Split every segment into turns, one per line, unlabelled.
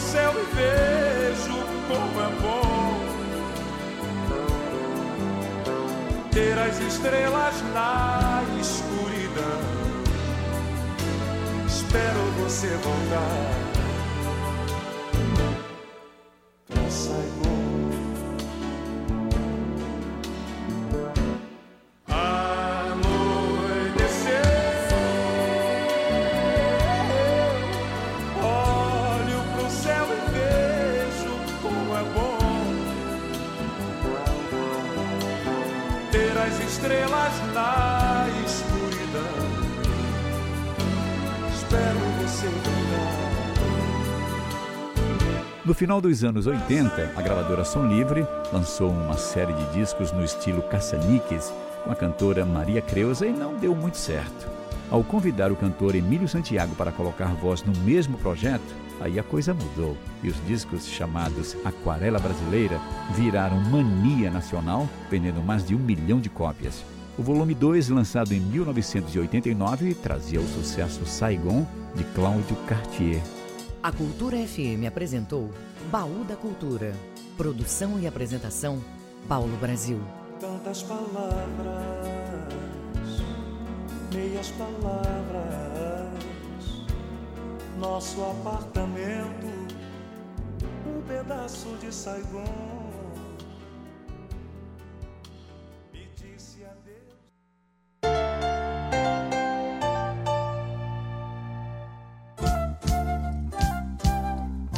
céu e vejo como é bom ter as estrelas na escuridão. Espero você voltar.
Final dos anos 80, a gravadora Som Livre lançou uma série de discos no estilo caça-níqueis com a cantora Maria Creuza e não deu muito certo. Ao convidar o cantor Emílio Santiago para colocar voz no mesmo projeto, aí a coisa mudou e os discos chamados Aquarela Brasileira viraram mania nacional, vendendo mais de um milhão de cópias. O volume 2, lançado em 1989, trazia o sucesso Saigon de Cláudio Cartier.
A Cultura FM apresentou Baú da Cultura. Produção e apresentação Paulo Brasil.
Tantas palavras, meias palavras. Nosso apartamento, um pedaço de Saigon.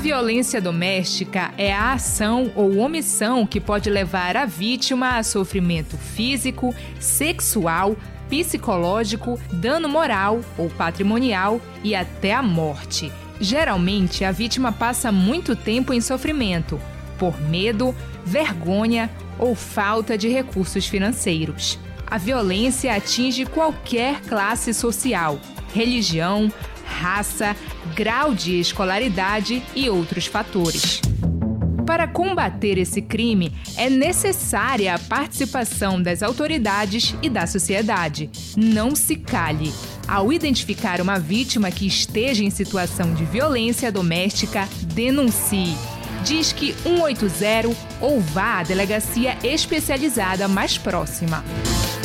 Violência doméstica é a ação ou omissão que pode levar a vítima a sofrimento físico, sexual, psicológico, dano moral ou patrimonial e até a morte. Geralmente, a vítima passa muito tempo em sofrimento por medo, vergonha ou falta de recursos financeiros. A violência atinge qualquer classe social, religião, raça, grau de escolaridade e outros fatores. Para combater esse crime, é necessária a participação das autoridades e da sociedade. Não se cale. Ao identificar uma vítima que esteja em situação de violência doméstica, denuncie. Diz que 180 ou vá à delegacia especializada mais próxima.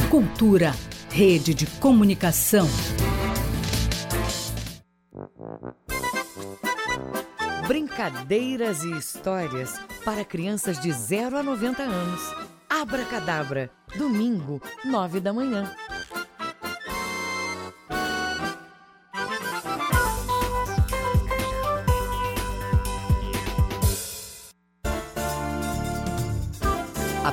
Cultura, rede de comunicação.
Brincadeiras e histórias para crianças de 0 a 90 anos. Abra Cadabra, domingo, 9 da manhã.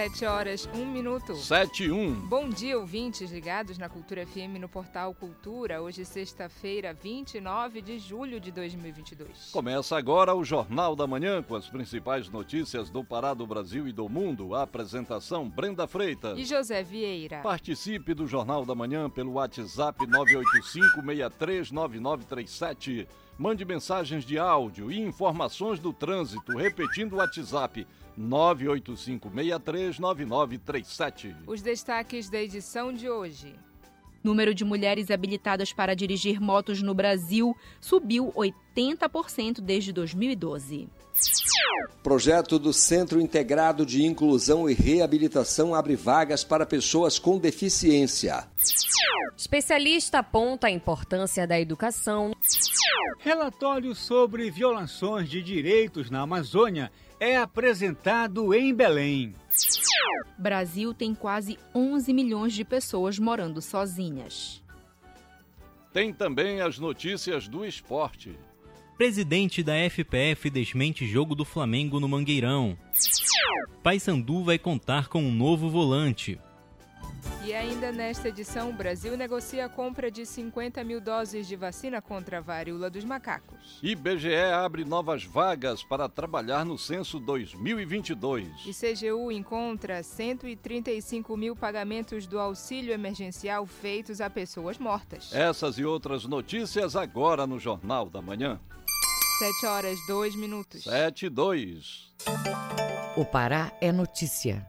Sete horas, um minuto.
Sete e um.
Bom dia, ouvintes ligados na Cultura FM no portal Cultura. Hoje, sexta-feira, 29 de julho de 2022.
Começa agora o Jornal da Manhã com as principais notícias do Pará, do Brasil e do mundo. A apresentação Brenda Freitas
e José Vieira.
Participe do Jornal da Manhã pelo WhatsApp 985-639937. Mande mensagens de áudio e informações do trânsito, repetindo o WhatsApp 985639937.
Os destaques da edição de hoje.
Número de mulheres habilitadas para dirigir motos no Brasil subiu 80% desde 2012.
Projeto do Centro Integrado de Inclusão e Reabilitação abre vagas para pessoas com deficiência.
Especialista aponta a importância da educação.
Relatório sobre violações de direitos na Amazônia é apresentado em Belém.
Brasil tem quase 11 milhões de pessoas morando sozinhas.
Tem também as notícias do esporte.
Presidente da FPF desmente jogo do Flamengo no Mangueirão. Paysandu vai contar com um novo volante.
E ainda nesta edição, o Brasil negocia a compra de 50 mil doses de vacina contra a varíola dos macacos.
IBGE abre novas vagas para trabalhar no censo 2022.
E CGU encontra 135 mil pagamentos do auxílio emergencial feitos a pessoas mortas.
Essas e outras notícias agora no Jornal da Manhã.
7 horas 2 minutos.
7 e 2.
O Pará é notícia.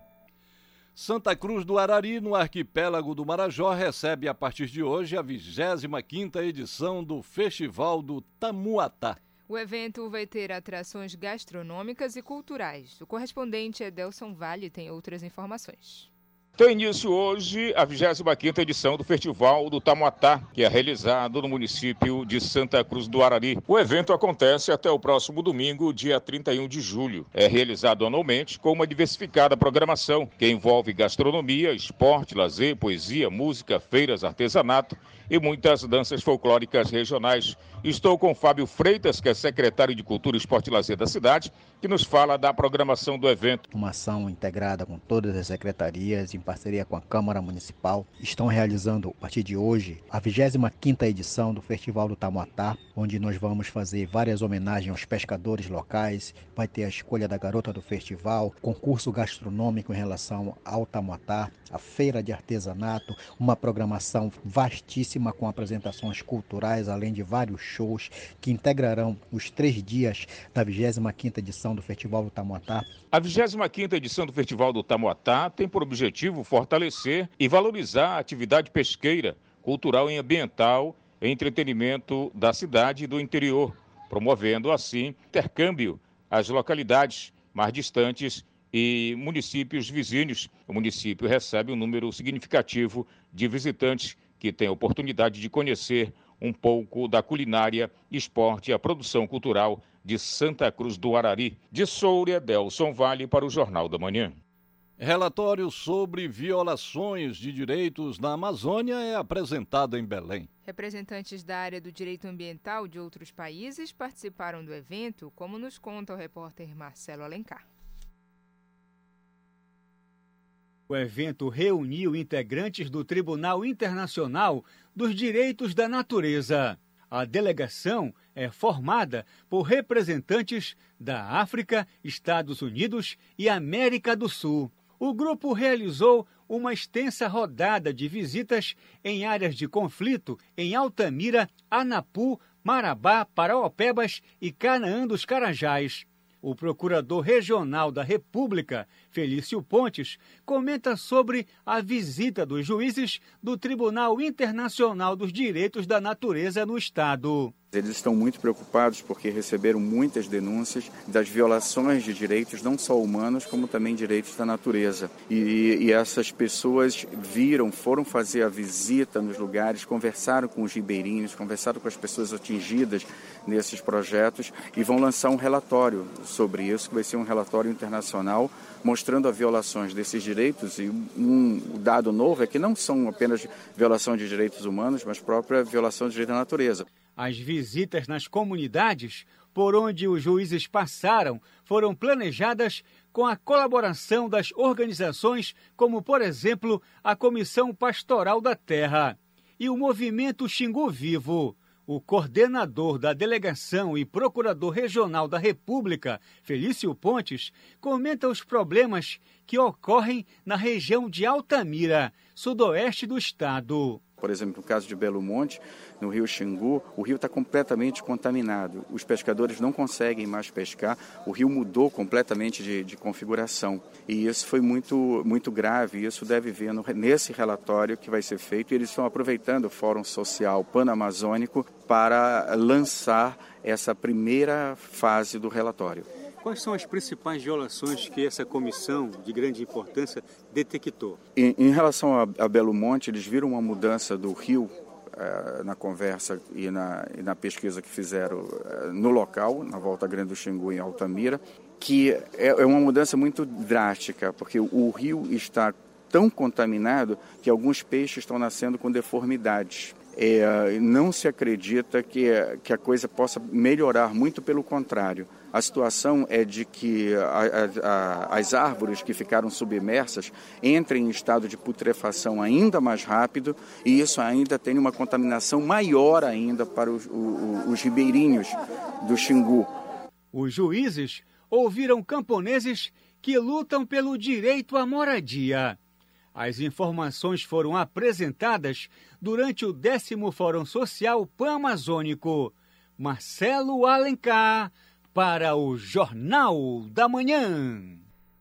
Santa Cruz do Arari, no arquipélago do Marajó, recebe a partir de hoje a 25ª edição do Festival do Tamuatá.
O evento vai ter atrações gastronômicas e culturais. O correspondente Edelson Vale tem outras informações.
Tem início hoje a 25ª edição do Festival do Tamuatá, que é realizado no município de Santa Cruz do Arari. O evento acontece até o próximo domingo, dia 31 de julho. É realizado anualmente com uma diversificada programação, que envolve gastronomia, esporte, lazer, poesia, música, feiras, artesanato e muitas danças folclóricas regionais. Estou com Fábio Freitas, que é secretário de Cultura, Esporte e Lazer da cidade, que nos fala da programação do evento.
Uma ação integrada com todas as secretarias, em parceria com a Câmara Municipal, estão realizando a partir de hoje a 25ª edição do Festival do Tamuatá, onde nós vamos fazer várias homenagens aos pescadores locais, vai ter a escolha da garota do festival, concurso gastronômico em relação ao Tamuatá, a feira de artesanato, uma programação vastíssima com apresentações culturais, além de vários shows que integrarão os três dias da 25ª edição do Festival do Tamuatá.
A 25ª edição do Festival do Tamuatá tem por objetivo fortalecer e valorizar a atividade pesqueira, cultural e ambiental entretenimento da cidade e do interior, promovendo assim intercâmbio às localidades mais distantes e municípios vizinhos. O município recebe um número significativo de visitantes que têm a oportunidade de conhecer um pouco da culinária, esporte e a produção cultural de Santa Cruz do Arari. De Soura, Delson Vale para o Jornal da Manhã.
Relatório sobre violações de direitos na Amazônia é apresentado em Belém.
Representantes da área do direito ambiental de outros países participaram do evento, como nos conta o repórter Marcelo Alencar.
O evento reuniu integrantes do Tribunal Internacional dos Direitos da Natureza. A delegação é formada por representantes da África, Estados Unidos e América do Sul o grupo realizou uma extensa rodada de visitas em áreas de conflito em Altamira, Anapu, Marabá, Paraopebas e Canaã dos Carajás. O procurador regional da República, Felício Pontes, comenta sobre a visita dos juízes do Tribunal Internacional dos Direitos da Natureza no Estado.
Eles estão muito preocupados porque receberam muitas denúncias das violações de direitos, não só humanos, como também direitos da natureza. E, e, essas pessoas viram, foram fazer a visita nos lugares, conversaram com os ribeirinhos, conversaram com as pessoas atingidas nesses projetos e vão lançar um relatório sobre isso, que vai ser um relatório internacional mostrando as violações desses direitos. E um dado novo é que não são apenas violação de direitos humanos, mas própria violação de direito da natureza.
As visitas nas comunidades por onde os juízes passaram foram planejadas com a colaboração das organizações, como, por exemplo, a Comissão Pastoral da Terra e o Movimento Xingu Vivo. O coordenador da delegação e procurador regional da República, Felício Pontes, comenta os problemas que ocorrem na região de Altamira, sudoeste do estado.
Por exemplo, no caso de Belo Monte, no rio Xingu, o rio está completamente contaminado. Os pescadores não conseguem mais pescar, o rio mudou completamente de, de configuração. E isso foi muito, muito grave, isso deve vir no, nesse relatório que vai ser feito. E eles estão aproveitando o Fórum Social Pan-Amazônico para lançar essa primeira fase do relatório.
Quais são as principais violações que essa comissão de grande importância detectou?
Em, em relação a, a, Belo Monte, eles viram uma mudança do rio eh, na conversa e na, e na, pesquisa que fizeram eh, no local, na Volta Grande do Xingu, em Altamira, que é, é uma mudança muito drástica, porque o rio está tão contaminado que alguns peixes estão nascendo com deformidades. é, não se acredita que, que a coisa possa melhorar, muito pelo contrário. A situação é de que a, a, as árvores que ficaram submersas entrem em estado de putrefação ainda mais rápido e isso ainda tem uma contaminação maior ainda para os, os, os ribeirinhos do Xingu.
Os juízes ouviram camponeses que lutam pelo direito à moradia. As informações foram apresentadas durante o décimo Fórum Social Pan-Amazônico. Marcelo Alencar para o Jornal da Manhã.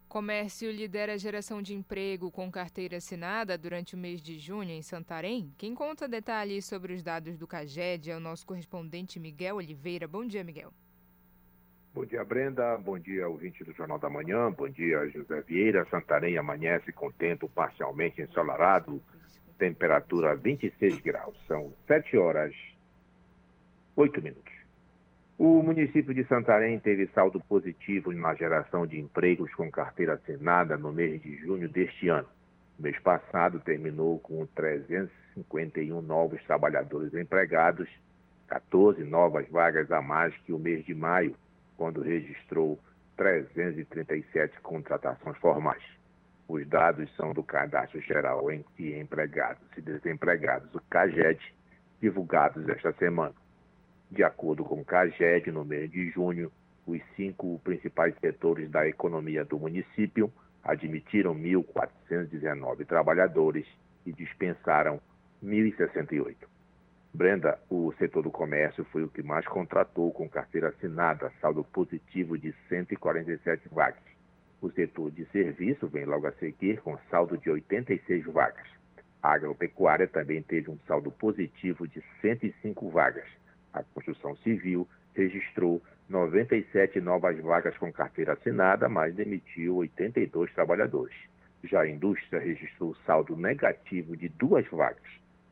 Comércio lidera a geração de emprego com carteira assinada durante o mês de junho em Santarém. Quem conta detalhes sobre os dados do CAGED é o nosso correspondente Miguel Oliveira. Bom dia, Miguel.
Bom dia, Brenda. Bom dia, ouvinte do Jornal da Manhã. Bom dia, José Vieira. Santarém amanhece com tempo parcialmente ensolarado, temperatura 26 graus. São 7 horas 8 minutos. O município de Santarém teve saldo positivo na geração de empregos com carteira assinada no mês de junho deste ano. O mês passado terminou com 351 novos trabalhadores empregados, 14 novas vagas a mais que o mês de maio, quando registrou 337 contratações formais. Os dados são do Cadastro Geral entre Empregados e Desempregados, o CAGED, divulgados esta semana. De acordo com o CAGED, no mês de junho, os cinco principais setores da economia do município admitiram 1.419 trabalhadores e dispensaram 1.068. Brenda, o setor do comércio foi o que mais contratou com carteira assinada, saldo positivo de 147 vagas. O setor de serviço vem logo a seguir com saldo de 86 vagas. A agropecuária também teve um saldo positivo de 105 vagas. A construção civil registrou 97 novas vagas com carteira assinada, mas demitiu 82 trabalhadores. Já a indústria registrou saldo negativo de duas vagas.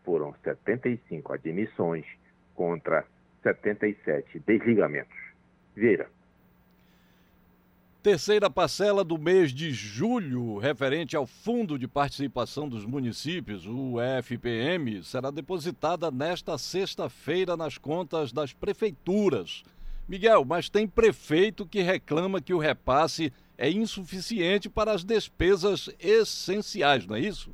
Foram 75 admissões contra 77 desligamentos. Vieira.
Terceira parcela do mês de julho, referente ao Fundo de Participação dos Municípios, o FPM, será depositada nesta sexta-feira nas contas das prefeituras. Miguel, mas tem prefeito que reclama que o repasse é insuficiente para as despesas essenciais, não é isso?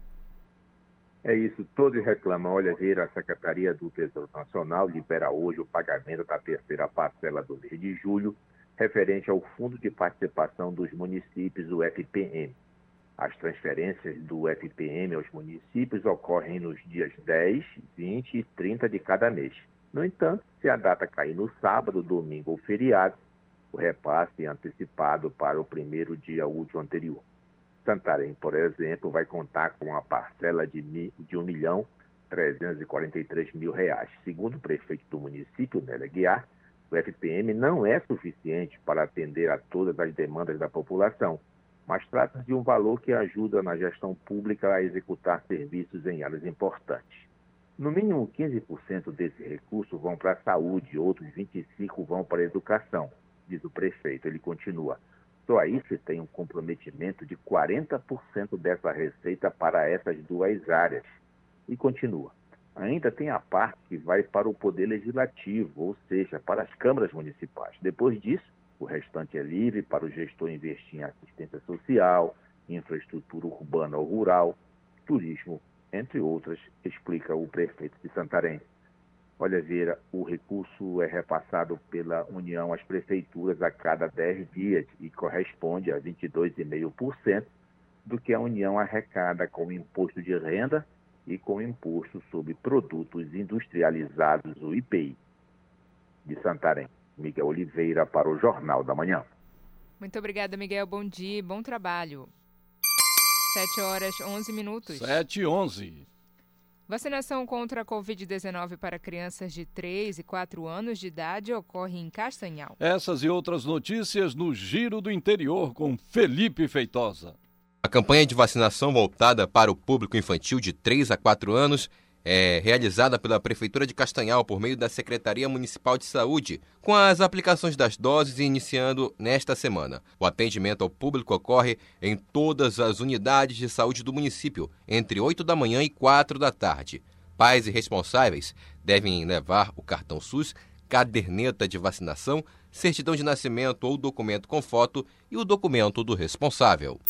É isso, todos reclamam. Olha, ver a Secretaria do Tesouro Nacional libera hoje o pagamento da terceira parcela do mês de julho referente ao Fundo de Participação dos Municípios, o FPM. As transferências do FPM aos municípios ocorrem nos dias 10, 20 e 30 de cada mês. No entanto, se a data cair no sábado, domingo ou feriado, o repasse é antecipado para o primeiro dia útil anterior. Santarém, por exemplo, vai contar com uma parcela de, de 1 milhão 343 mil reais. Segundo o prefeito do município, Nélia Guiar, o FPM não é suficiente para atender a todas as demandas da população, mas trata de um valor que ajuda na gestão pública a executar serviços em áreas importantes. No mínimo 15% desse recurso vão para a saúde, outros 25% vão para a educação, diz o prefeito. Ele continua. Só aí se tem um comprometimento de 40% dessa receita para essas duas áreas. E continua ainda tem a parte que vai para o Poder Legislativo, ou seja, para as câmaras municipais. Depois disso, o restante é livre para o gestor investir em assistência social, infraestrutura urbana ou rural, turismo, entre outras, explica o prefeito de Santarém. Olha, Vera, o recurso é repassado pela União às prefeituras a cada 10 dias e corresponde a 22,5% do que a União arrecada com o imposto de renda e com imposto sobre produtos industrializados, o IPI. De Santarém, Miguel Oliveira para o Jornal da Manhã.
Muito obrigada, Miguel. Bom dia, bom trabalho. 7 horas 11 minutos.
7 e 11.
Vacinação contra a Covid-19 para crianças de 3 e 4 anos de idade ocorre em Castanhal.
Essas e outras notícias no Giro do Interior com Felipe Feitosa.
A campanha de vacinação voltada para o público infantil de 3 a 4 anos é realizada pela Prefeitura de Castanhal por meio da Secretaria Municipal de Saúde, com as aplicações das doses iniciando nesta semana. O atendimento ao público ocorre em todas as unidades de saúde do município, entre 8 da manhã e 4 da tarde. Pais e responsáveis devem levar o cartão SUS, caderneta de vacinação, certidão de nascimento ou documento com foto e o documento do responsável.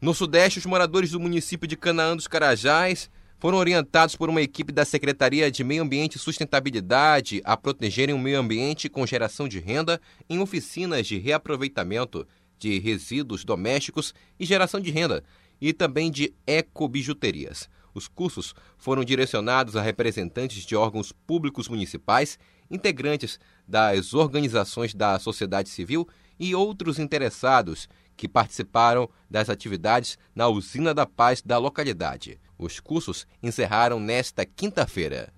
No Sudeste, os moradores do município de Canaã dos Carajás foram orientados por uma equipe da Secretaria de Meio Ambiente e Sustentabilidade a protegerem o meio ambiente com geração de renda em oficinas de reaproveitamento de resíduos domésticos e geração de renda, e também de ecobijuterias. Os cursos foram direcionados a representantes de órgãos públicos municipais, integrantes das organizações da sociedade civil e outros interessados que participaram das atividades na Usina da Paz da localidade. Os cursos encerraram nesta quinta-feira.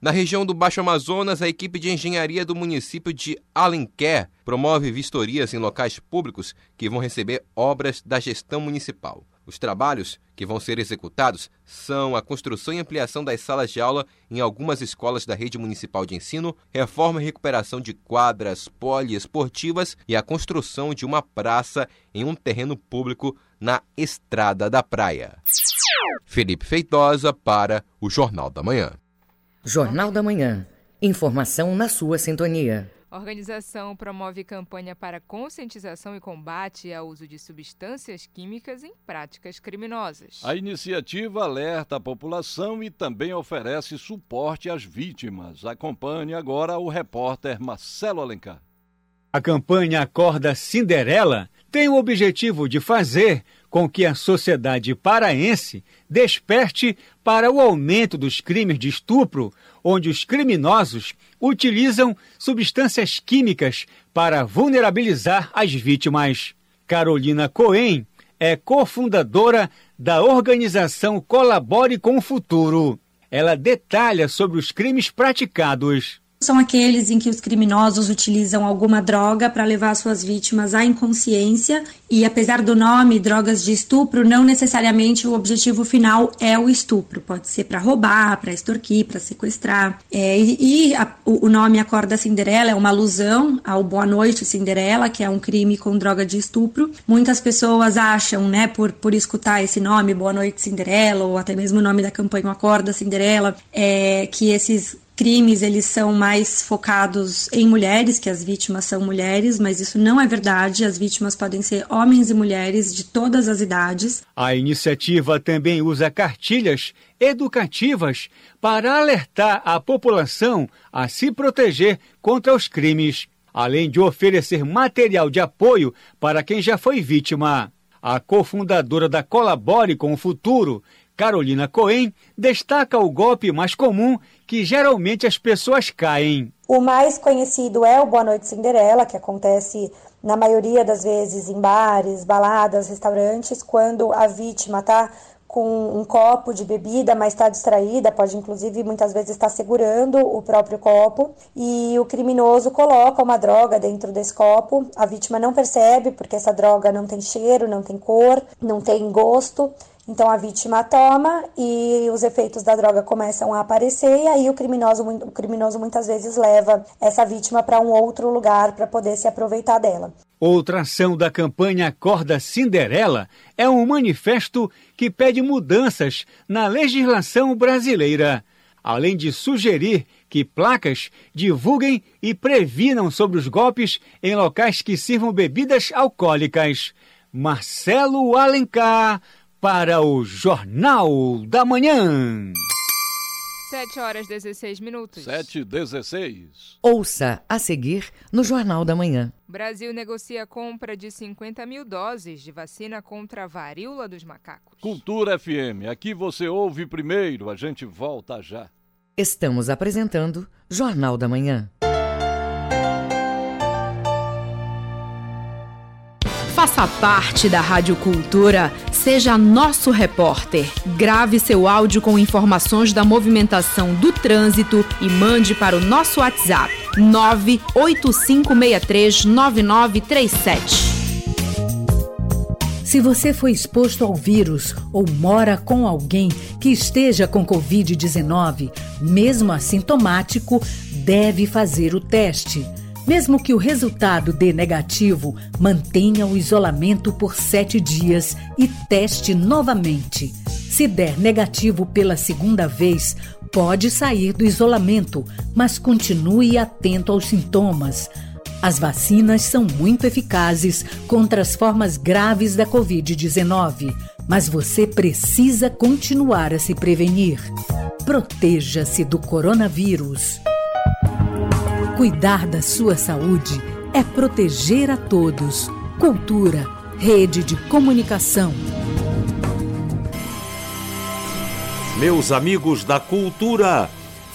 Na região do Baixo Amazonas, a equipe de engenharia do município de Alenquer promove vistorias em locais públicos que vão receber obras da gestão municipal. Os trabalhos que vão ser executados são a construção e ampliação das salas de aula em algumas escolas da rede municipal de ensino, reforma e recuperação de quadras poliesportivas e a construção de uma praça em um terreno público na Estrada da Praia. Felipe Feitosa para o Jornal da Manhã.
Jornal da Manhã. Informação na sua sintonia.
A organização promove campanha para conscientização e combate ao uso de substâncias químicas em práticas criminosas.
A iniciativa alerta a população e também oferece suporte às vítimas. Acompanhe agora o repórter Marcelo Alencar.
A campanha Acorda Cinderela tem o objetivo de fazer com que a sociedade paraense desperte para o aumento dos crimes de estupro, onde os criminosos utilizam substâncias químicas para vulnerabilizar as vítimas. Carolina Cohen é cofundadora da organização Colabore com o Futuro. Ela detalha sobre os crimes praticados
são aqueles em que os criminosos utilizam alguma droga para levar suas vítimas à inconsciência e apesar do nome drogas de estupro, não necessariamente o objetivo final é o estupro. Pode ser para roubar, para extorquir, para sequestrar. É, e a, o nome Acorda Cinderela é uma alusão ao Boa Noite Cinderela, que é um crime com droga de estupro. Muitas pessoas acham, né, por, por escutar esse nome, Boa Noite Cinderela, ou até mesmo o nome da campanha Acorda Cinderela, é, que esses crimes eles são mais focados em mulheres, que as vítimas são mulheres, mas isso não é verdade. As vítimas podem ser homens e mulheres de todas as idades.
A iniciativa também usa cartilhas educativas para alertar a população a se proteger contra os crimes, além de oferecer material de apoio para quem já foi vítima. A cofundadora da Colabore com o Futuro, Carolina Cohen, destaca o golpe mais comum que geralmente as pessoas caem.
O mais conhecido é o Boa Noite Cinderela, que acontece na maioria das vezes em bares, baladas, restaurantes, quando a vítima está com um copo de bebida, mas está distraída, pode inclusive muitas vezes estar segurando o próprio copo e o criminoso coloca uma droga dentro desse copo. A vítima não percebe porque essa droga não tem cheiro, não tem cor, não tem gosto então a vítima toma e os efeitos da droga começam a aparecer e aí o criminoso, o criminoso muitas vezes leva essa vítima para um outro lugar para poder se aproveitar dela.
Outra ação da campanha Acorda Cinderela é um manifesto que pede mudanças na legislação brasileira, além de sugerir que placas divulguem e previnam sobre os golpes em locais que sirvam bebidas alcoólicas. Marcelo Alencar para o Jornal da Manhã.
7 horas 16 minutos.
7 16.
Ouça a seguir no Jornal da Manhã.
Brasil negocia a compra de 50 mil doses de vacina contra a varíola dos macacos.
Cultura FM, aqui você ouve primeiro, a gente volta já.
Estamos apresentando Jornal da Manhã.
Faça parte da Rádio Cultura. Seja nosso repórter. Grave seu áudio com informações da movimentação do trânsito e mande para o nosso WhatsApp 985639937.
Se você foi exposto ao vírus ou mora com alguém que esteja com Covid-19, mesmo assintomático, deve fazer o teste. Mesmo que o resultado dê negativo, mantenha o isolamento por sete dias e teste novamente. Se der negativo pela segunda vez, pode sair do isolamento, mas continue atento aos sintomas. As vacinas são muito eficazes contra as formas graves da Covid-19, mas você precisa continuar a se prevenir. Proteja-se do coronavírus. Cuidar da sua saúde é proteger a todos. Cultura, rede de comunicação.
Meus amigos da cultura,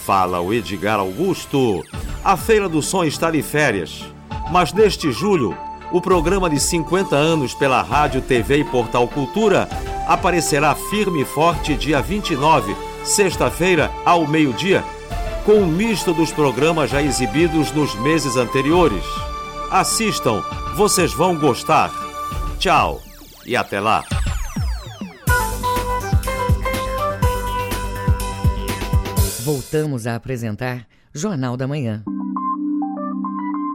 fala o Edgar Augusto. A Feira do Som está de férias, mas neste julho, o programa de 50 anos pela Rádio, TV e Portal Cultura aparecerá firme e forte dia 29, sexta-feira, ao meio-dia, com um misto dos programas já exibidos nos meses anteriores. Assistam, vocês vão gostar. Tchau e até lá.
Voltamos a apresentar Jornal da Manhã.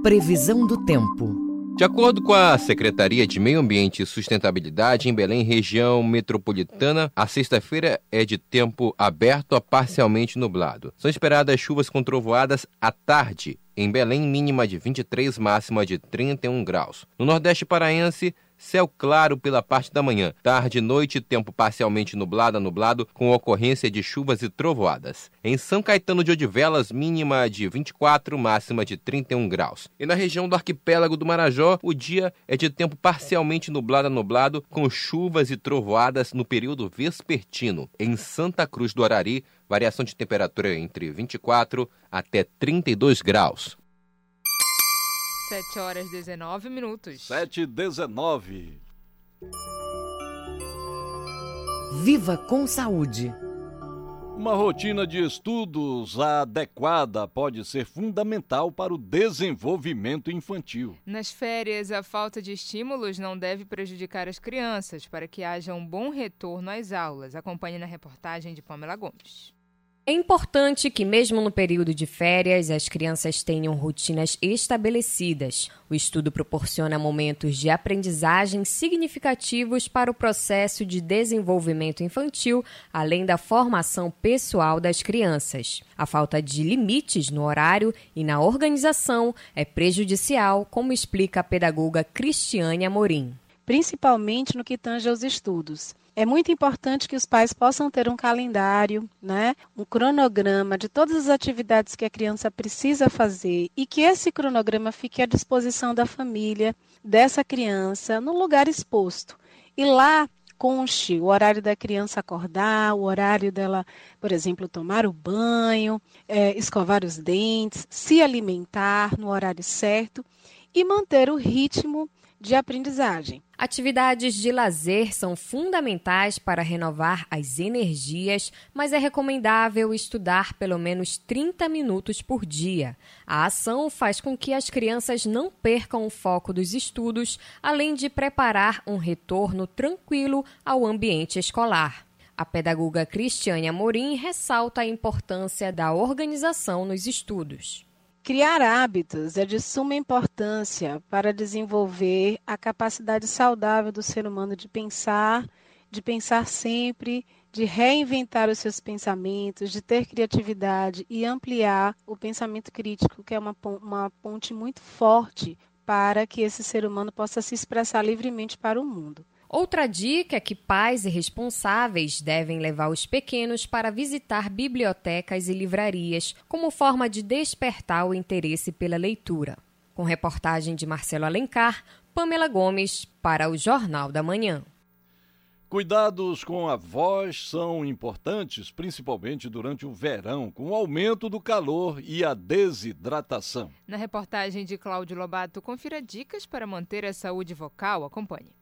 Previsão do tempo.
De acordo com a Secretaria de Meio Ambiente e Sustentabilidade em Belém, região metropolitana, a sexta-feira é de tempo aberto a parcialmente nublado. São esperadas chuvas com trovoadas à tarde. Em Belém, mínima de 23, máxima de 31 graus. No Nordeste Paraense, Céu claro pela parte da manhã. Tarde e noite, tempo parcialmente nublado a nublado, com ocorrência de chuvas e trovoadas. Em São Caetano de Odivelas, mínima de 24, máxima de 31 graus. E na região do arquipélago do Marajó, o dia é de tempo parcialmente nublado a nublado, com chuvas e trovoadas no período vespertino. Em Santa Cruz do Arari, variação de temperatura entre 24 até 32 graus.
7 horas 19 minutos.
7 e 19.
Viva com saúde.
Uma rotina de estudos adequada pode ser fundamental para o desenvolvimento infantil.
Nas férias, a falta de estímulos não deve prejudicar as crianças para que haja um bom retorno às aulas. Acompanhe na reportagem de Pamela Gomes.
É importante que, mesmo no período de férias, as crianças tenham rotinas estabelecidas. O estudo proporciona momentos de aprendizagem significativos para o processo de desenvolvimento infantil, além da formação pessoal das crianças. A falta de limites no horário e na organização é prejudicial, como explica a pedagoga Cristiane Amorim.
Principalmente no que tange aos estudos. É muito importante que os pais possam ter um calendário, né, um cronograma de todas as atividades que a criança precisa fazer e que esse cronograma fique à disposição da família, dessa criança, no lugar exposto. E lá conste o horário da criança acordar, o horário dela, por exemplo, tomar o banho, é, escovar os dentes, se alimentar no horário certo e manter o ritmo de aprendizagem.
Atividades de lazer são fundamentais para renovar as energias, mas é recomendável estudar pelo menos 30 minutos por dia. A ação faz com que as crianças não percam o foco dos estudos, além de preparar um retorno tranquilo ao ambiente escolar. A pedagoga Cristiane Amorim ressalta a importância da organização nos estudos.
Criar hábitos é de suma importância para desenvolver a capacidade saudável do ser humano de pensar, de pensar sempre, de reinventar os seus pensamentos, de ter criatividade e ampliar o pensamento crítico, que é uma, uma ponte muito forte para que esse ser humano possa se expressar livremente para o mundo.
Outra dica é que pais e responsáveis devem levar os pequenos para visitar bibliotecas e livrarias como forma de despertar o interesse pela leitura. Com reportagem de Marcelo Alencar, Pamela Gomes para o Jornal da Manhã.
Cuidados com a voz são importantes, principalmente durante o verão, com o aumento do calor e a desidratação.
Na reportagem de Cláudio Lobato, confira dicas para manter a saúde vocal. Acompanhe.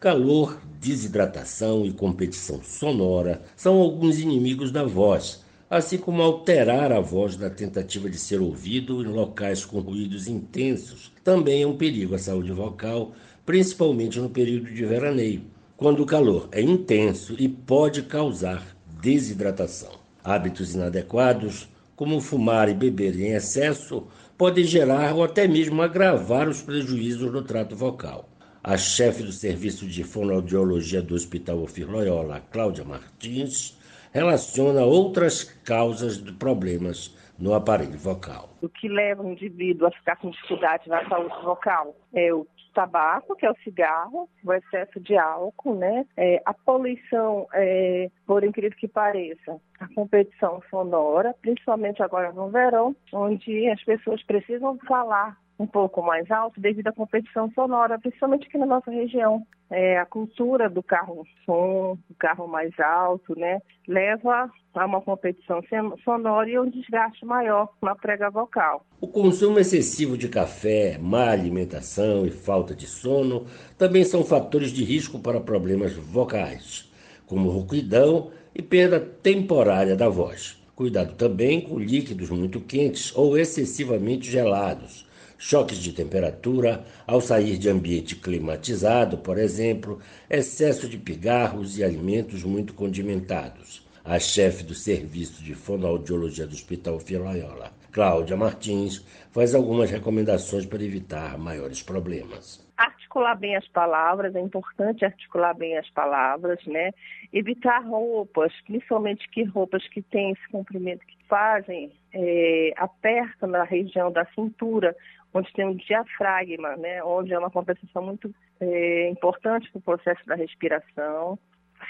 Calor, desidratação e competição sonora são alguns inimigos da voz, assim como alterar a voz na tentativa de ser ouvido em locais com ruídos intensos também é um perigo à saúde vocal, principalmente no período de veraneio, quando o calor é intenso e pode causar desidratação. Hábitos inadequados, como fumar e beber em excesso, podem gerar ou até mesmo agravar os prejuízos no trato vocal. A chefe do Serviço de Fonoaudiologia do Hospital Ofir Loyola, Cláudia Martins, relaciona outras causas de problemas no aparelho vocal.
O que leva o indivíduo a ficar com dificuldade na saúde vocal é o tabaco, que é o cigarro, o excesso de álcool, né? É, a poluição, é, por incrível que pareça, a competição sonora, principalmente agora no verão, onde as pessoas precisam falar um pouco mais alto devido à competição sonora, principalmente aqui na nossa região. É, a cultura do carro som, do carro mais alto, né, leva a uma competição sonora e um desgaste maior na prega vocal.
O consumo excessivo de café, má alimentação e falta de sono também são fatores de risco para problemas vocais, como rouquidão e perda temporária da voz. Cuidado também com líquidos muito quentes ou excessivamente gelados choques de temperatura ao sair de ambiente climatizado, por exemplo, excesso de pigarros e alimentos muito condimentados. A chefe do Serviço de Fonoaudiologia do Hospital Filoiola, Cláudia Martins, faz algumas recomendações para evitar maiores problemas
articular bem as palavras, é importante articular bem as palavras, né? Evitar roupas, principalmente que roupas que têm esse comprimento que fazem, é, na região da cintura, onde tem um diafragma, né, onde é uma compensação muito é, importante para o processo da respiração.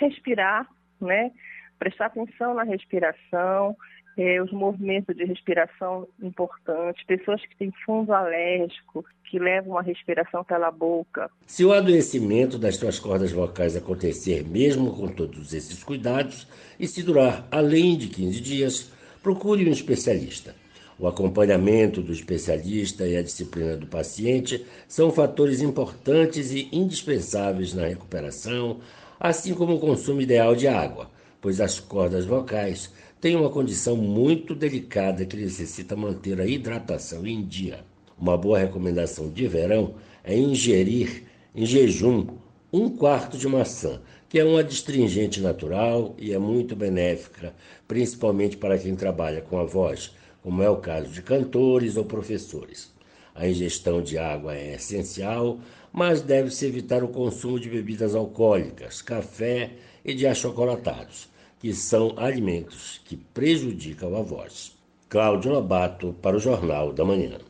Respirar, né, prestar atenção na respiração, é, os movimentos de respiração importantes, pessoas que têm fundo alérgico, que levam a respiração pela boca.
Se o adoecimento das suas cordas vocais acontecer mesmo com todos esses cuidados e se durar além de 15 dias, procure um especialista. O acompanhamento do especialista e a disciplina do paciente são fatores importantes e indispensáveis na recuperação, assim como o consumo ideal de água, pois as cordas vocais têm uma condição muito delicada que necessita manter a hidratação em dia. Uma boa recomendação de verão é ingerir em jejum um quarto de maçã, que é uma astringente natural e é muito benéfica, principalmente para quem trabalha com a voz como é o caso de cantores ou professores. A ingestão de água é essencial, mas deve-se evitar o consumo de bebidas alcoólicas, café e de achocolatados, que são alimentos que prejudicam a voz. Cláudio Lobato para o Jornal da Manhã.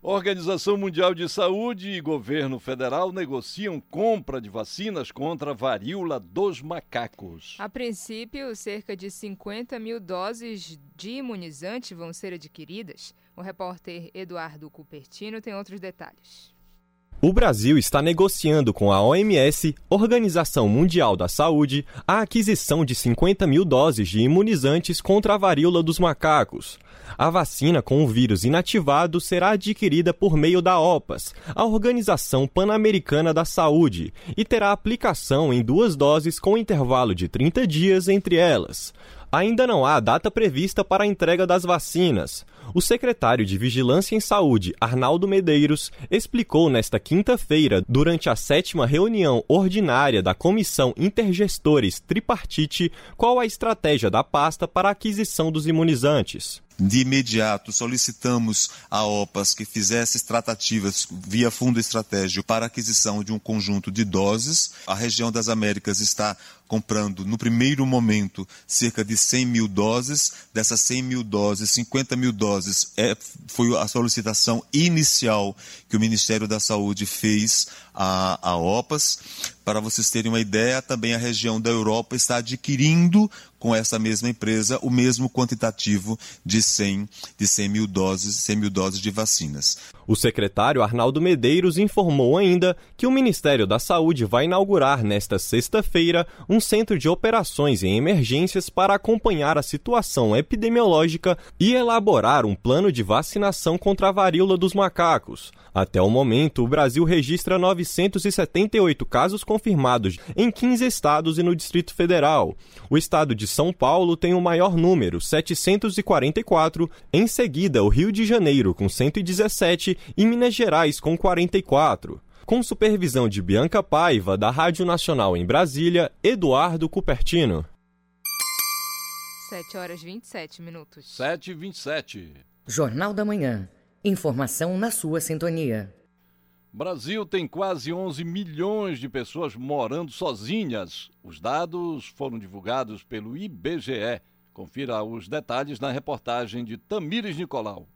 Organização Mundial de Saúde e governo federal negociam compra de vacinas contra a varíola dos macacos.
A princípio, cerca de 50 mil doses de imunizante vão ser adquiridas. O repórter Eduardo Cupertino tem outros detalhes.
O Brasil está negociando com a OMS, Organização Mundial da Saúde, a aquisição de 50 mil doses de imunizantes contra a varíola dos macacos. A vacina com o vírus inativado será adquirida por meio da OPAS, a Organização Pan-Americana da Saúde, e terá aplicação em duas doses com intervalo de 30 dias entre elas. Ainda não há data prevista para a entrega das vacinas. O secretário de Vigilância em Saúde, Arnaldo Medeiros, explicou nesta quinta-feira, durante a sétima reunião ordinária da Comissão Intergestores Tripartite, qual a estratégia da pasta para a aquisição dos imunizantes.
De imediato, solicitamos a OPAS que fizesse tratativas via fundo estratégico para aquisição de um conjunto de doses. A região das Américas está comprando, no primeiro momento, cerca de 100 mil doses. Dessas 100 mil doses, 50 mil doses é, foi a solicitação inicial que o Ministério da Saúde fez à, à OPAS. Para vocês terem uma ideia, também a região da Europa está adquirindo com essa mesma empresa o mesmo quantitativo de 100, de 100 mil doses, 100 mil doses de vacinas.
O secretário Arnaldo Medeiros informou ainda que o Ministério da Saúde vai inaugurar nesta sexta-feira um centro de operações em emergências para acompanhar a situação epidemiológica e elaborar um plano de vacinação contra a varíola dos macacos. Até o momento, o Brasil registra 978 casos confirmados em 15 estados e no Distrito Federal. O estado de São Paulo tem o maior número, 744, em seguida o Rio de Janeiro com 117 e Minas Gerais com 44. Com supervisão de Bianca Paiva, da Rádio Nacional em Brasília, Eduardo Cupertino.
7 horas 27 minutos.
7 e 27.
Jornal da Manhã. Informação na sua sintonia.
Brasil tem quase 11 milhões de pessoas morando sozinhas. Os dados foram divulgados pelo IBGE. Confira os detalhes na reportagem de Tamires Nicolau.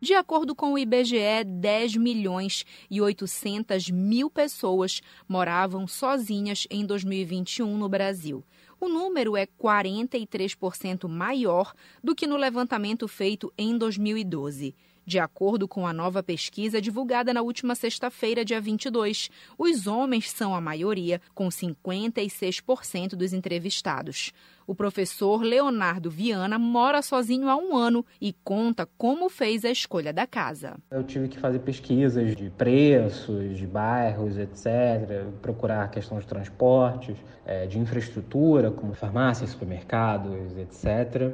De acordo com o IBGE, 10 milhões e 800 mil pessoas moravam sozinhas em 2021 no Brasil. O número é 43% maior do que no levantamento feito em 2012. De acordo com a nova pesquisa divulgada na última sexta-feira, dia 22, os homens são a maioria, com 56% dos entrevistados. O professor Leonardo Viana mora sozinho há um ano e conta como fez a escolha da casa.
Eu tive que fazer pesquisas de preços, de bairros, etc., procurar a questão de transportes, eh, de infraestrutura, como farmácias, supermercados, etc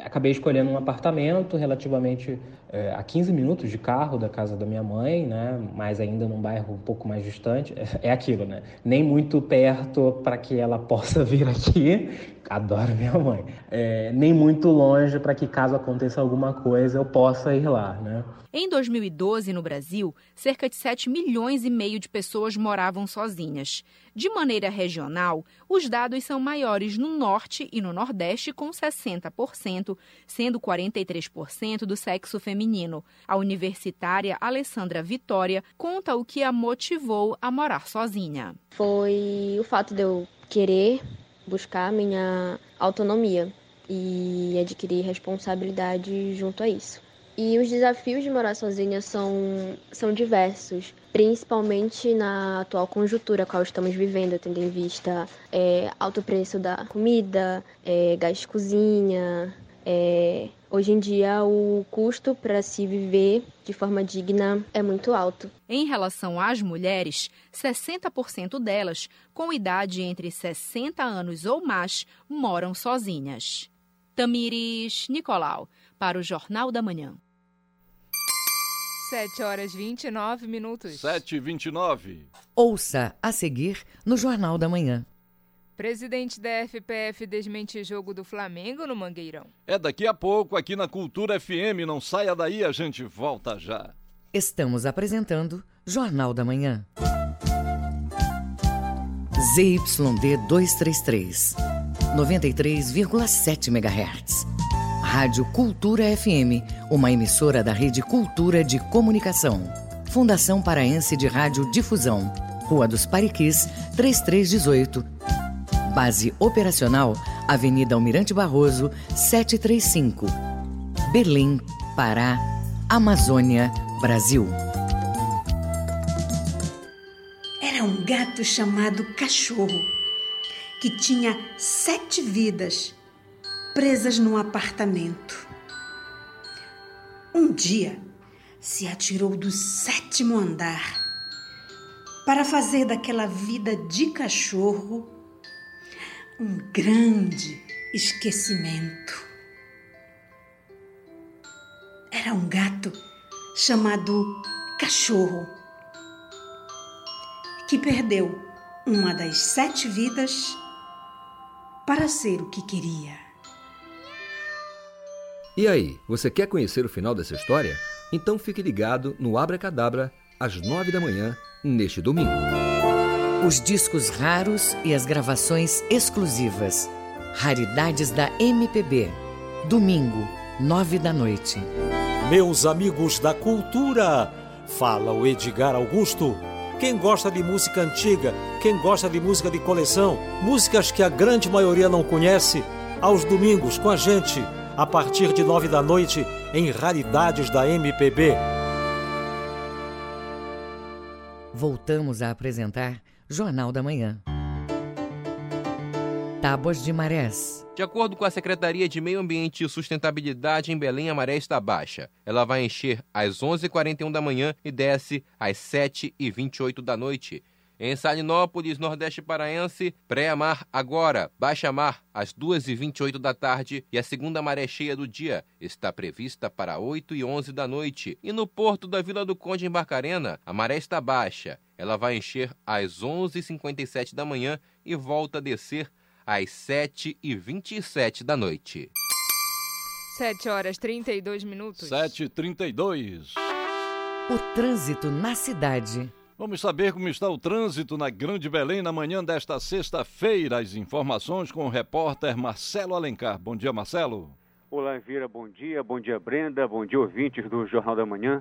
acabei escolhendo um apartamento relativamente é, a 15 minutos de carro da casa da minha mãe, né? Mas ainda num bairro um pouco mais distante. É, é aquilo, né? Nem muito perto para que ela possa vir aqui. Adoro minha mãe. É, nem muito longe para que caso aconteça alguma coisa eu possa ir lá, né?
Em 2012, no Brasil, cerca de 7 milhões e meio de pessoas moravam sozinhas. De maneira regional, os dados são maiores no Norte e no Nordeste, com 60%, sendo 43% do sexo feminino. A universitária Alessandra Vitória conta o que a motivou a morar sozinha.
Foi o fato de eu querer buscar minha autonomia e adquirir responsabilidade junto a isso. E os desafios de morar sozinha são, são diversos, principalmente na atual conjuntura qual estamos vivendo, tendo em vista é, alto preço da comida, é, gás de cozinha. É, hoje em dia, o custo para se viver de forma digna é muito alto.
Em relação às mulheres, 60% delas, com idade entre 60 anos ou mais, moram sozinhas. Tamires Nicolau para o Jornal da Manhã.
7 horas 29 minutos.
7 e 29.
Ouça a seguir no Jornal da Manhã.
Presidente da FPF desmente jogo do Flamengo no Mangueirão.
É daqui a pouco aqui na Cultura FM. Não saia daí, a gente volta já.
Estamos apresentando Jornal da Manhã. ZYD 233, 93,7 MHz. Rádio Cultura FM, uma emissora da Rede Cultura de Comunicação. Fundação Paraense de Rádio Difusão. Rua dos Pariquis, 3318. Base operacional, Avenida Almirante Barroso, 735. Berlim, Pará, Amazônia, Brasil.
Era um gato chamado Cachorro, que tinha sete vidas presas num apartamento. Um dia se atirou do sétimo andar para fazer daquela vida de cachorro um grande esquecimento. Era um gato chamado Cachorro que perdeu uma das sete vidas para ser o que queria.
E aí, você quer conhecer o final dessa história? Então fique ligado no Abra Cadabra às nove da manhã neste domingo.
Os discos raros e as gravações exclusivas. Raridades da MPB. Domingo, nove da noite.
Meus amigos da cultura, fala o Edgar Augusto. Quem gosta de música antiga, quem gosta de música de coleção, músicas que a grande maioria não conhece, aos domingos com a gente a partir de nove da noite em Raridades da MPB.
Voltamos a apresentar Jornal da Manhã. Tábuas de marés.
De acordo com a Secretaria de Meio Ambiente e Sustentabilidade em Belém, a maré está baixa. Ela vai encher às 11h41 da manhã e desce às 7h28 da noite. Em Salinópolis, Nordeste Paraense, pré-mar agora, baixa-mar às 2h28 da tarde e a segunda maré cheia do dia está prevista para 8 e 11 da noite. E no porto da Vila do Conde, em Barcarena, a maré está baixa. Ela vai encher às 11h57 da manhã e volta a descer às 7h27 da noite.
7 horas 32 minutos.
7h32.
O trânsito na cidade.
Vamos saber como está o trânsito na Grande Belém na manhã desta sexta-feira. As informações com o repórter Marcelo Alencar. Bom dia, Marcelo.
Olá, Vieira, bom dia. Bom dia, Brenda. Bom dia, ouvintes do Jornal da Manhã.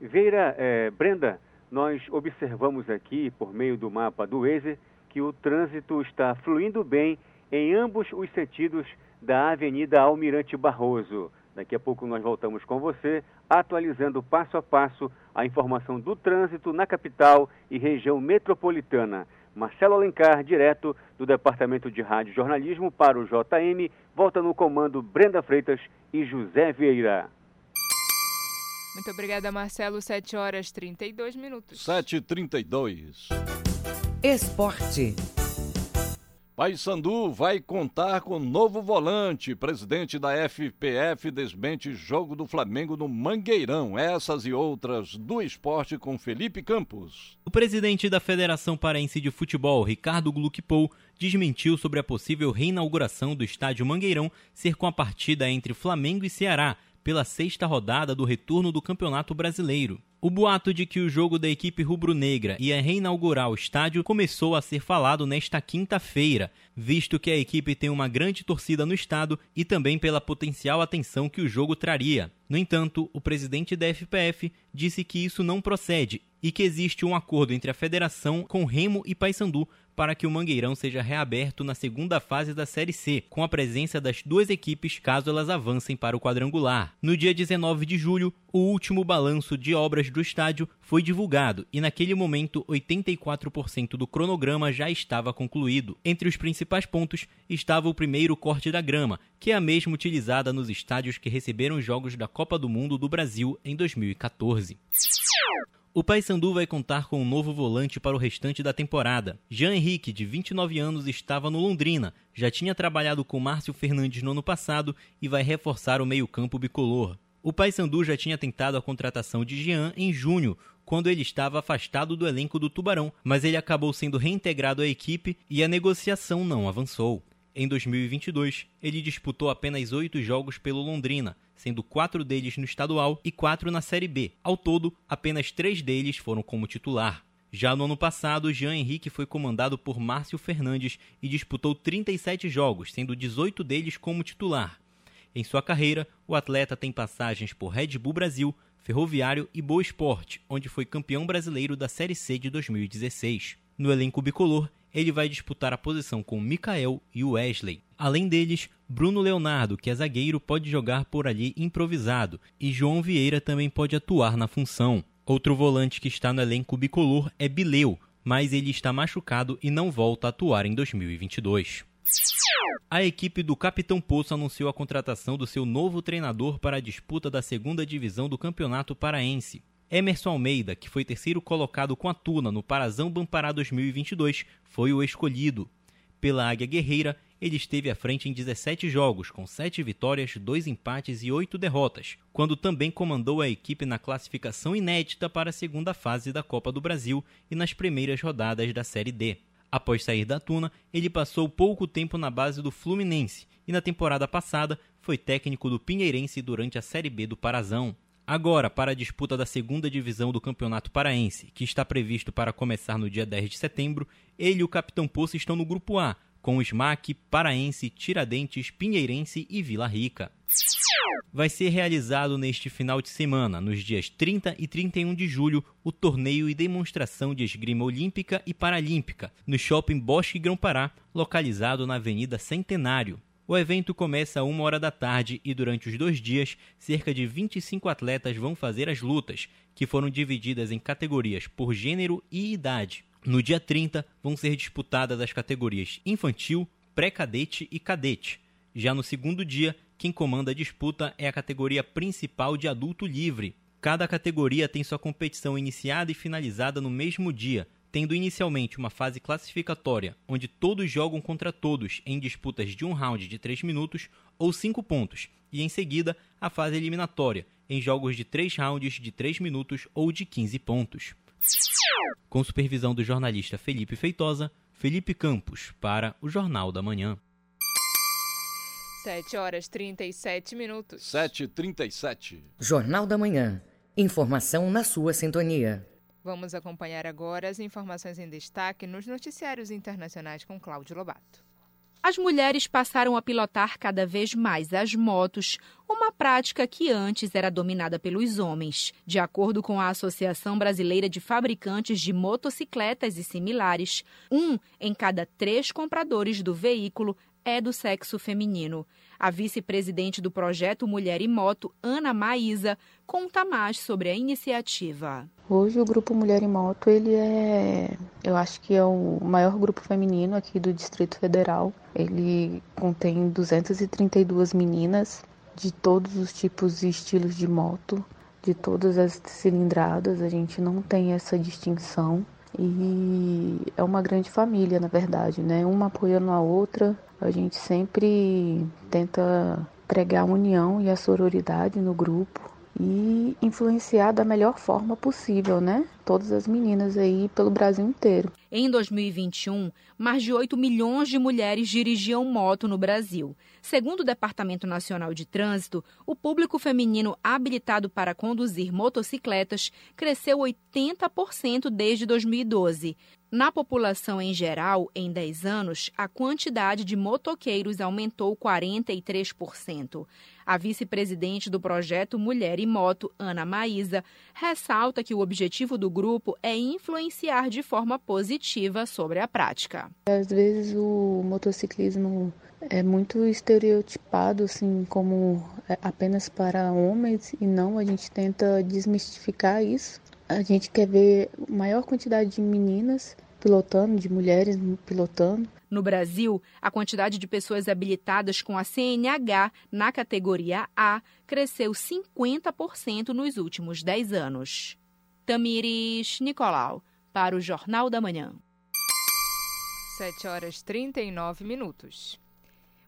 Veira, é, Brenda, nós observamos aqui, por meio do mapa do Waze, que o trânsito está fluindo bem em ambos os sentidos da Avenida Almirante Barroso. Daqui a pouco nós voltamos com você, atualizando passo a passo a informação do trânsito na capital e região metropolitana. Marcelo Alencar, direto do Departamento de Rádio Jornalismo para o JM, volta no comando Brenda Freitas e José Vieira.
Muito obrigada, Marcelo. 7 horas 32 minutos.
7h32.
Esporte.
Paysandu vai contar com novo volante. Presidente da FPF desmente jogo do Flamengo no Mangueirão. Essas e outras do esporte com Felipe Campos.
O presidente da Federação Paraense de Futebol, Ricardo Gluckpol, desmentiu sobre a possível reinauguração do estádio Mangueirão ser com a partida entre Flamengo e Ceará pela sexta rodada do retorno do Campeonato Brasileiro. O boato de que o jogo da equipe rubro-negra ia reinaugurar o estádio começou a ser falado nesta quinta-feira, visto que a equipe tem uma grande torcida no estado e também pela potencial atenção que o jogo traria. No entanto, o presidente da FPF disse que isso não procede e que existe um acordo entre a federação com Remo e Paysandu para que o Mangueirão seja reaberto na segunda fase da Série C, com a presença das duas equipes caso elas avancem para o quadrangular. No dia 19 de julho, o último balanço de obras do estádio foi divulgado e naquele momento 84% do cronograma já estava concluído. Entre os principais pontos estava o primeiro corte da grama, que é a mesma utilizada nos estádios que receberam os jogos da Copa do Mundo do Brasil em 2014. O Paysandu vai contar com um novo volante para o restante da temporada. Jean Henrique, de 29 anos, estava no Londrina, já tinha trabalhado com Márcio Fernandes no ano passado e vai reforçar o meio-campo bicolor. O Paysandu já tinha tentado a contratação de Jean em junho, quando ele estava afastado do elenco do Tubarão, mas ele acabou sendo reintegrado à equipe e a negociação não avançou. Em 2022, ele disputou apenas oito jogos pelo Londrina, sendo quatro deles no estadual e quatro na Série B. Ao todo, apenas três deles foram como titular. Já no ano passado, Jean Henrique foi comandado por Márcio Fernandes e disputou 37 jogos, sendo 18 deles como titular. Em sua carreira, o atleta tem passagens por Red Bull Brasil, Ferroviário e Boa Esporte, onde foi campeão brasileiro da Série C de 2016. No elenco bicolor, ele vai disputar a posição com Mikael e Wesley. Além deles, Bruno Leonardo, que é zagueiro, pode jogar por ali improvisado, e João Vieira também pode atuar na função. Outro volante que está no elenco bicolor é Bileu, mas ele está machucado e não volta a atuar em 2022. A equipe do Capitão Poço anunciou a contratação do seu novo treinador para a disputa da segunda divisão do Campeonato Paraense. Emerson Almeida, que foi terceiro colocado com a Tuna no Parazão Bampará 2022, foi o escolhido. Pela Águia Guerreira, ele esteve à frente em 17 jogos, com 7 vitórias, 2 empates e 8 derrotas, quando também comandou a equipe na classificação inédita para a segunda fase da Copa do Brasil e nas primeiras rodadas da Série D. Após sair da Tuna, ele passou pouco tempo na base do Fluminense e na temporada passada foi técnico do Pinheirense durante a Série B do Parazão. Agora, para a disputa da segunda divisão do Campeonato Paraense, que está previsto para começar no dia 10 de setembro, ele e o Capitão Poço estão no Grupo A, com o SMAC, Paraense, Tiradentes, Pinheirense e Vila Rica. Vai ser realizado neste final de semana, nos dias 30 e 31 de julho, o torneio e demonstração de esgrima olímpica e paralímpica, no Shopping Bosque Grão-Pará, localizado na Avenida Centenário, o evento começa a uma hora da tarde e durante os dois dias, cerca de 25 atletas vão fazer as lutas, que foram divididas em categorias por gênero e idade. No dia 30, vão ser disputadas as categorias infantil, pré-cadete e cadete. Já no segundo dia, quem comanda a disputa é a categoria principal de adulto livre. Cada categoria tem sua competição iniciada e finalizada no mesmo dia, tendo inicialmente uma fase classificatória, onde todos jogam contra todos em disputas de um round de 3 minutos ou 5 pontos, e em seguida a fase eliminatória, em jogos de 3 rounds de 3 minutos ou de 15 pontos. Com supervisão do jornalista Felipe Feitosa, Felipe Campos, para o Jornal da Manhã.
7 horas 37 minutos.
7h37.
Jornal da Manhã. Informação na sua sintonia.
Vamos acompanhar agora as informações em destaque nos noticiários internacionais com Cláudio Lobato.
As mulheres passaram a pilotar cada vez mais as motos, uma prática que antes era dominada pelos homens. De acordo com a Associação Brasileira de Fabricantes de Motocicletas e Similares, um em cada três compradores do veículo é do sexo feminino. A vice-presidente do projeto Mulher e Moto, Ana Maísa, conta mais sobre a iniciativa.
Hoje o grupo Mulher e Moto, ele é, eu acho que é o maior grupo feminino aqui do Distrito Federal. Ele contém 232 meninas de todos os tipos e estilos de moto, de todas as cilindradas. A gente não tem essa distinção. E é uma grande família, na verdade, né? Uma apoiando a outra. A gente sempre tenta pregar a união e a sororidade no grupo e influenciar da melhor forma possível, né? Todas as meninas aí pelo Brasil inteiro.
Em 2021, mais de 8 milhões de mulheres dirigiam moto no Brasil. Segundo o Departamento Nacional de Trânsito, o público feminino habilitado para conduzir motocicletas cresceu 80% desde 2012. Na população em geral, em 10 anos, a quantidade de motoqueiros aumentou 43%. A vice-presidente do projeto Mulher e Moto, Ana Maísa, ressalta que o objetivo do grupo é influenciar de forma positiva sobre a prática.
Às vezes o motociclismo é muito estereotipado assim como é apenas para homens e não a gente tenta desmistificar isso a gente quer ver maior quantidade de meninas pilotando, de mulheres pilotando.
No Brasil, a quantidade de pessoas habilitadas com a CNH na categoria A cresceu 50% nos últimos 10 anos. Tamires Nicolau, para o Jornal da Manhã.
7 horas 39 minutos.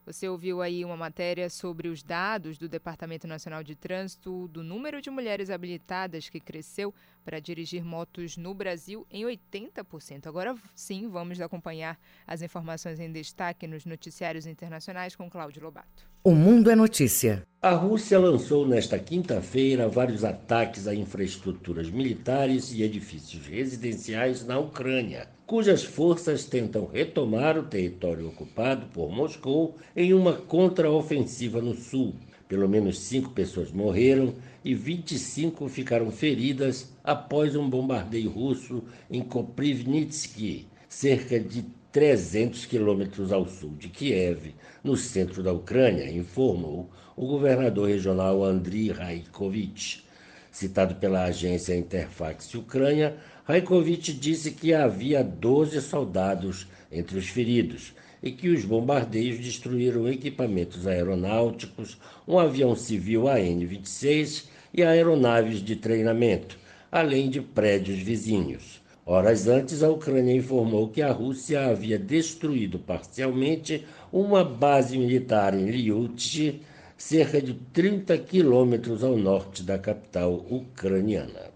Você ouviu aí uma matéria sobre os dados do Departamento Nacional de Trânsito do número de mulheres habilitadas que cresceu para dirigir motos no Brasil em 80%. Agora sim, vamos acompanhar as informações em destaque nos noticiários internacionais com Cláudio Lobato.
O Mundo é Notícia.
A Rússia lançou nesta quinta-feira vários ataques a infraestruturas militares e edifícios residenciais na Ucrânia, cujas forças tentam retomar o território ocupado por Moscou em uma contraofensiva no sul. Pelo menos cinco pessoas morreram e 25 ficaram feridas após um bombardeio russo em Koprivnitsky, cerca de 300 quilômetros ao sul de Kiev, no centro da Ucrânia, informou o governador regional Andriy Raikovich. Citado pela agência Interfax Ucrânia, Raikovich disse que havia 12 soldados entre os feridos e que os bombardeios destruíram equipamentos aeronáuticos, um avião civil AN-26 e aeronaves de treinamento, além de prédios vizinhos. Horas antes, a Ucrânia informou que a Rússia havia destruído parcialmente uma base militar em Lyuty, cerca de 30 quilômetros ao norte da capital ucraniana.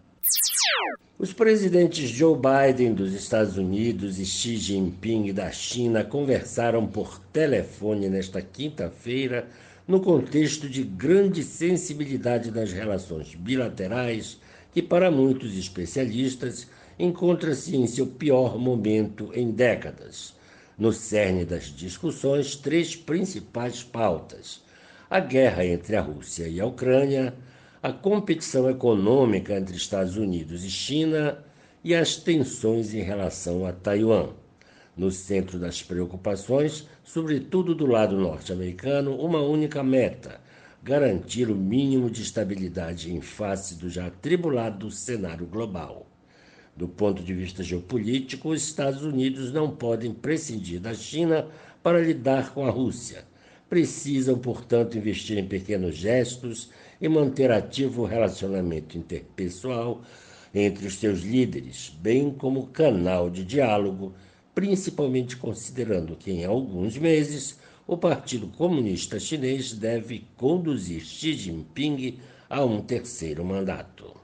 Os presidentes Joe Biden dos Estados Unidos e Xi Jinping da China conversaram por telefone nesta quinta-feira no contexto de grande sensibilidade das relações bilaterais, que para muitos especialistas encontra-se em seu pior momento em décadas. No cerne das discussões, três principais pautas: a guerra entre a Rússia e a Ucrânia, a competição econômica entre Estados Unidos e China e as tensões em relação a Taiwan. No centro das preocupações, sobretudo do lado norte-americano, uma única meta: garantir o mínimo de estabilidade em face do já atribulado cenário global. Do ponto de vista geopolítico, os Estados Unidos não podem prescindir da China para lidar com a Rússia. Precisam, portanto, investir em pequenos gestos e manter ativo o relacionamento interpessoal entre os seus líderes, bem como canal de diálogo, principalmente considerando que em alguns meses o Partido Comunista Chinês deve conduzir Xi Jinping a um terceiro mandato.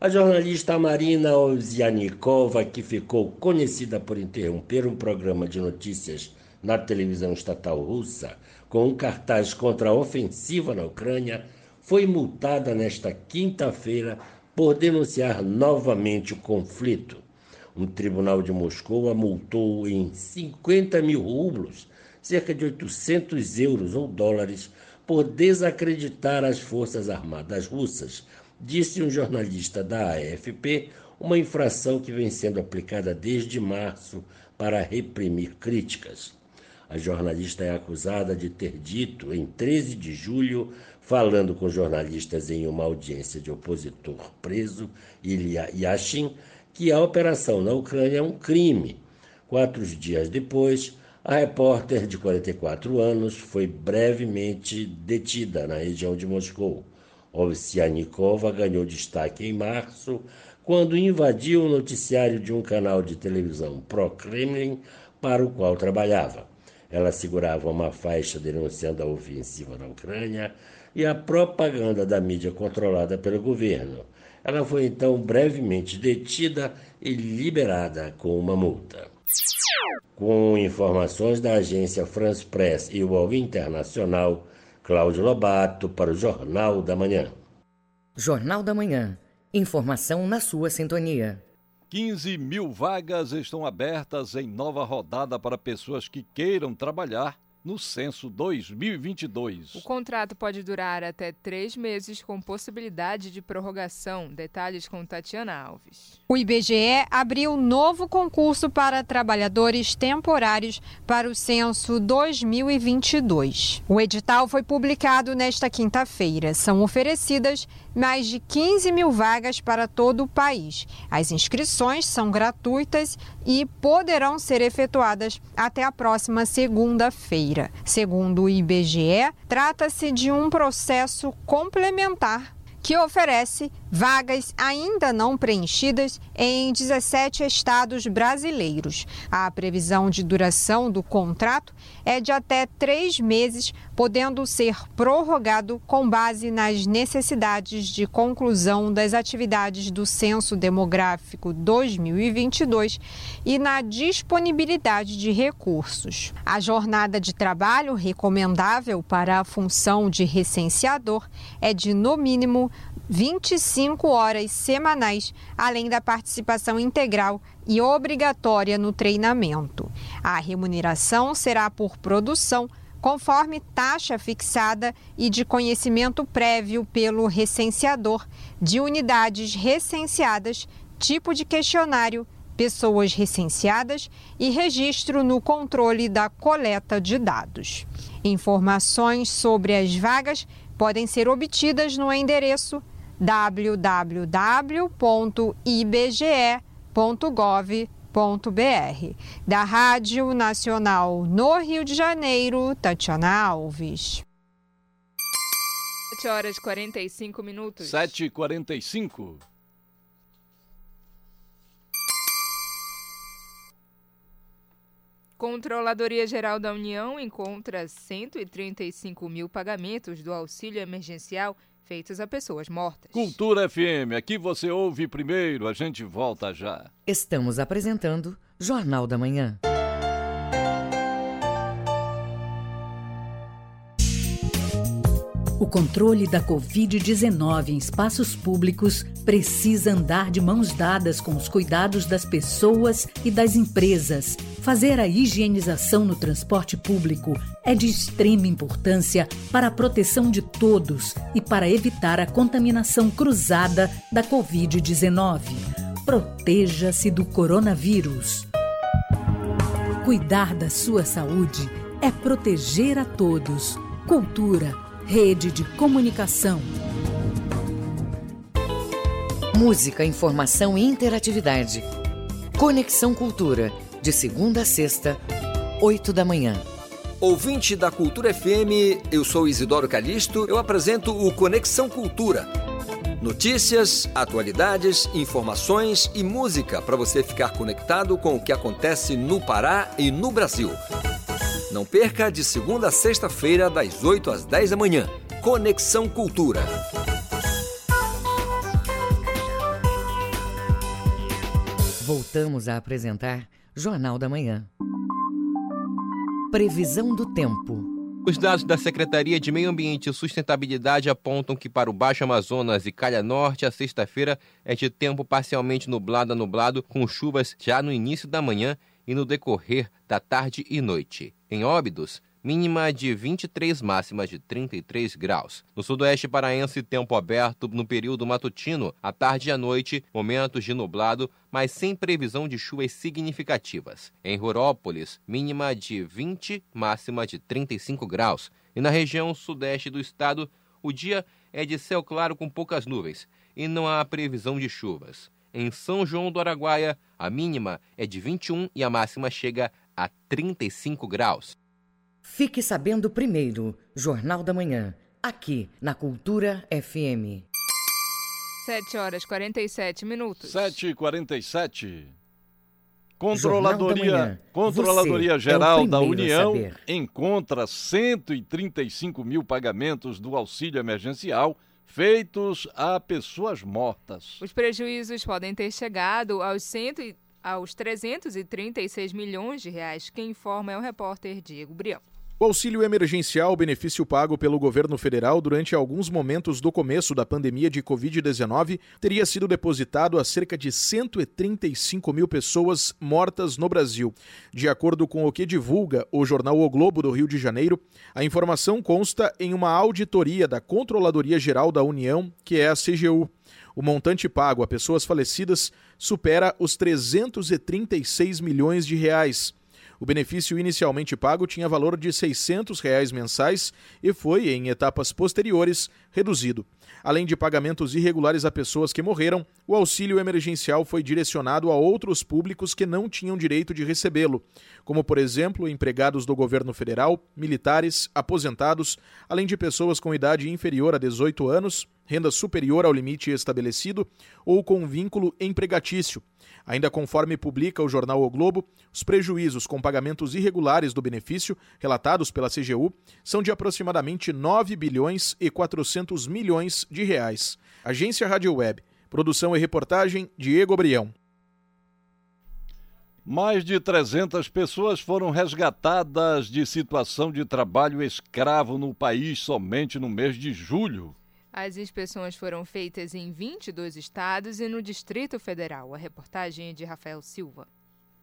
A jornalista Marina Ozianikova, que ficou conhecida por interromper um programa de notícias na televisão estatal russa, com um cartaz contra a ofensiva na Ucrânia, foi multada nesta quinta-feira por denunciar novamente o conflito. Um tribunal de Moscou a multou em 50 mil rublos, cerca de 800 euros ou dólares, por desacreditar as Forças Armadas Russas, disse um jornalista da AFP, uma infração que vem sendo aplicada desde março para reprimir críticas. A jornalista é acusada de ter dito, em 13 de julho, falando com jornalistas em uma audiência de opositor preso, Ilya Yashin, que a operação na Ucrânia é um crime. Quatro dias depois, a repórter de 44 anos foi brevemente detida na região de Moscou. Ovsianikova ganhou destaque em março, quando invadiu o noticiário de um canal de televisão pró-Kremlin para o qual trabalhava. Ela segurava uma faixa denunciando a ofensiva na Ucrânia e a propaganda da mídia controlada pelo governo. Ela foi então brevemente detida e liberada com uma multa. Com informações da agência France Press e UOL Internacional, Cláudio Lobato para o Jornal da Manhã.
Jornal da Manhã. Informação na sua sintonia.
15 mil vagas estão abertas em nova rodada para pessoas que queiram trabalhar no censo 2022.
O contrato pode durar até três meses, com possibilidade de prorrogação. Detalhes com Tatiana Alves.
O IBGE abriu novo concurso para trabalhadores temporários para o censo 2022. O edital foi publicado nesta quinta-feira. São oferecidas mais de 15 mil vagas para todo o país. As inscrições são gratuitas e poderão ser efetuadas até a próxima segunda-feira. Segundo o IBGE, trata-se de um processo complementar que oferece vagas ainda não preenchidas em 17 estados brasileiros. A previsão de duração do contrato é de até três meses, podendo ser prorrogado com base nas necessidades de conclusão das atividades do Censo Demográfico 2022 e na disponibilidade de recursos. A jornada de trabalho recomendável para a função de recenseador é de, no mínimo, 25 horas semanais, além da participação integral e obrigatória no treinamento. A remuneração será por produção, conforme taxa fixada e de conhecimento prévio pelo recenseador de unidades recenseadas, tipo de questionário, pessoas recenseadas e registro no controle da coleta de dados. Informações sobre as vagas podem ser obtidas no endereço www.ibge.gov.br. Da Rádio Nacional no Rio de Janeiro, Tatiana Alves.
7 horas e 45 minutos.
7 e 45
Controladoria Geral da União encontra 135 mil pagamentos do auxílio emergencial feitos a pessoas mortas.
Cultura FM, aqui você ouve primeiro, a gente volta já.
Estamos apresentando Jornal da Manhã. O controle da Covid-19 em espaços públicos precisa andar de mãos dadas com os cuidados das pessoas e das empresas. Fazer a higienização no transporte público é de extrema importância para a proteção de todos e para evitar a contaminação cruzada da Covid-19. Proteja-se do coronavírus. Cuidar da sua saúde é proteger a todos. Cultura Rede de Comunicação. Música, informação e interatividade. Conexão Cultura, de segunda a sexta, oito da manhã.
Ouvinte da Cultura FM, eu sou Isidoro Calixto, eu apresento o Conexão Cultura. Notícias, atualidades, informações e música para você ficar conectado com o que acontece no Pará e no Brasil. Não perca de segunda a sexta-feira, das 8 às 10 da manhã. Conexão Cultura.
Voltamos a apresentar Jornal da Manhã. Previsão do tempo.
Os dados da Secretaria de Meio Ambiente e Sustentabilidade apontam que para o Baixo Amazonas e Calha Norte, a sexta-feira é de tempo parcialmente nublado a nublado, com chuvas já no início da manhã e no decorrer da tarde e noite. Em Óbidos, mínima de 23, máxima de 33 graus. No sudoeste paraense, tempo aberto no período matutino, à tarde e à noite, momentos de nublado, mas sem previsão de chuvas significativas. Em Rurópolis, mínima de 20, máxima de 35 graus. E na região sudeste do estado, o dia é de céu claro com poucas nuvens e não há previsão de chuvas. Em São João do Araguaia, a mínima é de 21 e a máxima chega a 35 graus.
Fique sabendo primeiro, Jornal da Manhã, aqui na Cultura FM.
7 horas 47 minutos.
7 e 47 Controladoria, Controladoria Geral é da União encontra 135 mil pagamentos do auxílio emergencial feitos a pessoas mortas.
Os prejuízos podem ter chegado aos 100 aos 336 milhões de reais. Quem informa é o repórter Diego Brião.
O auxílio emergencial, benefício pago pelo governo federal durante alguns momentos do começo da pandemia de Covid-19, teria sido depositado a cerca de 135 mil pessoas mortas no Brasil. De acordo com o que divulga o jornal O Globo do Rio de Janeiro, a informação consta em uma auditoria da Controladoria Geral da União, que é a CGU. O montante pago a pessoas falecidas supera os 336 milhões de reais. O benefício inicialmente pago tinha valor de 600 reais mensais e foi, em etapas posteriores, reduzido. Além de pagamentos irregulares a pessoas que morreram, o auxílio emergencial foi direcionado a outros públicos que não tinham direito de recebê-lo, como, por exemplo, empregados do governo federal, militares, aposentados, além de pessoas com idade inferior a 18 anos, renda superior ao limite estabelecido ou com vínculo empregatício. Ainda conforme publica o jornal O Globo, os prejuízos com pagamentos irregulares do benefício, relatados pela CGU, são de aproximadamente 9 bilhões e 400 milhões de reais. Agência Rádio Web. Produção e reportagem Diego Brião.
Mais de 300 pessoas foram resgatadas de situação de trabalho escravo no país somente no mês de julho.
As inspeções foram feitas em 22 estados e no Distrito Federal. A reportagem é de Rafael Silva.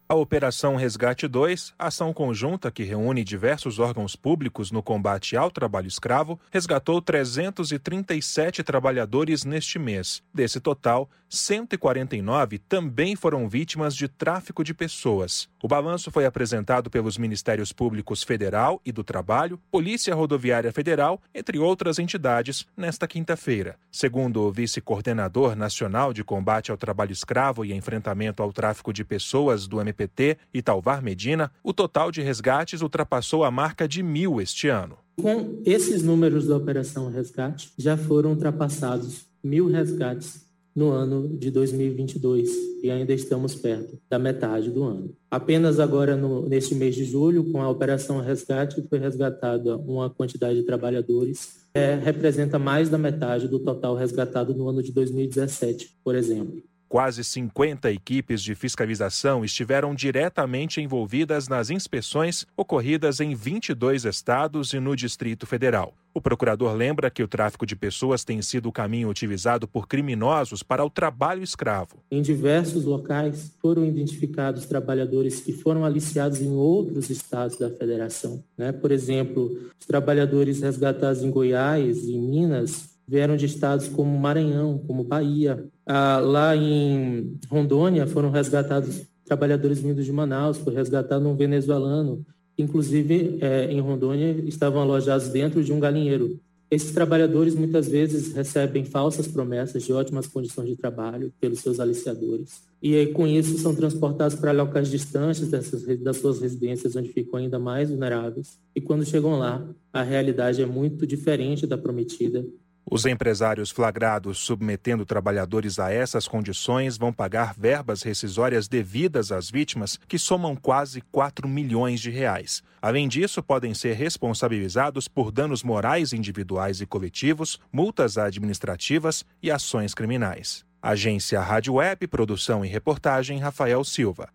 A Operação Resgate 2, ação conjunta que reúne diversos órgãos públicos no combate ao trabalho escravo, resgatou 337 trabalhadores neste mês. Desse total, 149 também foram vítimas de tráfico de pessoas. O balanço foi apresentado pelos Ministérios Públicos Federal e do Trabalho, Polícia Rodoviária Federal, entre outras entidades, nesta quinta-feira. Segundo o vice-coordenador nacional de combate ao trabalho escravo e enfrentamento ao tráfico de pessoas do MPT, Italvar Medina, o total de resgates ultrapassou a marca de mil este ano.
Com esses números da Operação Resgate, já foram ultrapassados mil resgates no ano de 2022 e ainda estamos perto da metade do ano. Apenas agora, no, neste mês de julho, com a Operação Resgate, foi resgatada uma quantidade de trabalhadores é, representa mais da metade do total resgatado no ano de 2017, por exemplo.
Quase 50 equipes de fiscalização estiveram diretamente envolvidas nas inspeções ocorridas em 22 estados e no Distrito Federal. O procurador lembra que o tráfico de pessoas tem sido o caminho utilizado por criminosos para o trabalho escravo.
Em diversos locais foram identificados trabalhadores que foram aliciados em outros estados da federação. Né? Por exemplo, os trabalhadores resgatados em Goiás e Minas vieram de estados como Maranhão, como Bahia. Ah, lá em Rondônia foram resgatados trabalhadores vindos de Manaus, foi resgatado um venezuelano, inclusive é, em Rondônia estavam alojados dentro de um galinheiro. Esses trabalhadores muitas vezes recebem falsas promessas de ótimas condições de trabalho pelos seus aliciadores. E com isso são transportados para locais distantes dessas, das suas residências, onde ficam ainda mais vulneráveis. E quando chegam lá, a realidade é muito diferente da prometida
os empresários flagrados submetendo trabalhadores a essas condições vão pagar verbas rescisórias devidas às vítimas, que somam quase 4 milhões de reais. Além disso, podem ser responsabilizados por danos morais individuais e coletivos, multas administrativas e ações criminais. Agência Rádio Web, produção e reportagem Rafael Silva.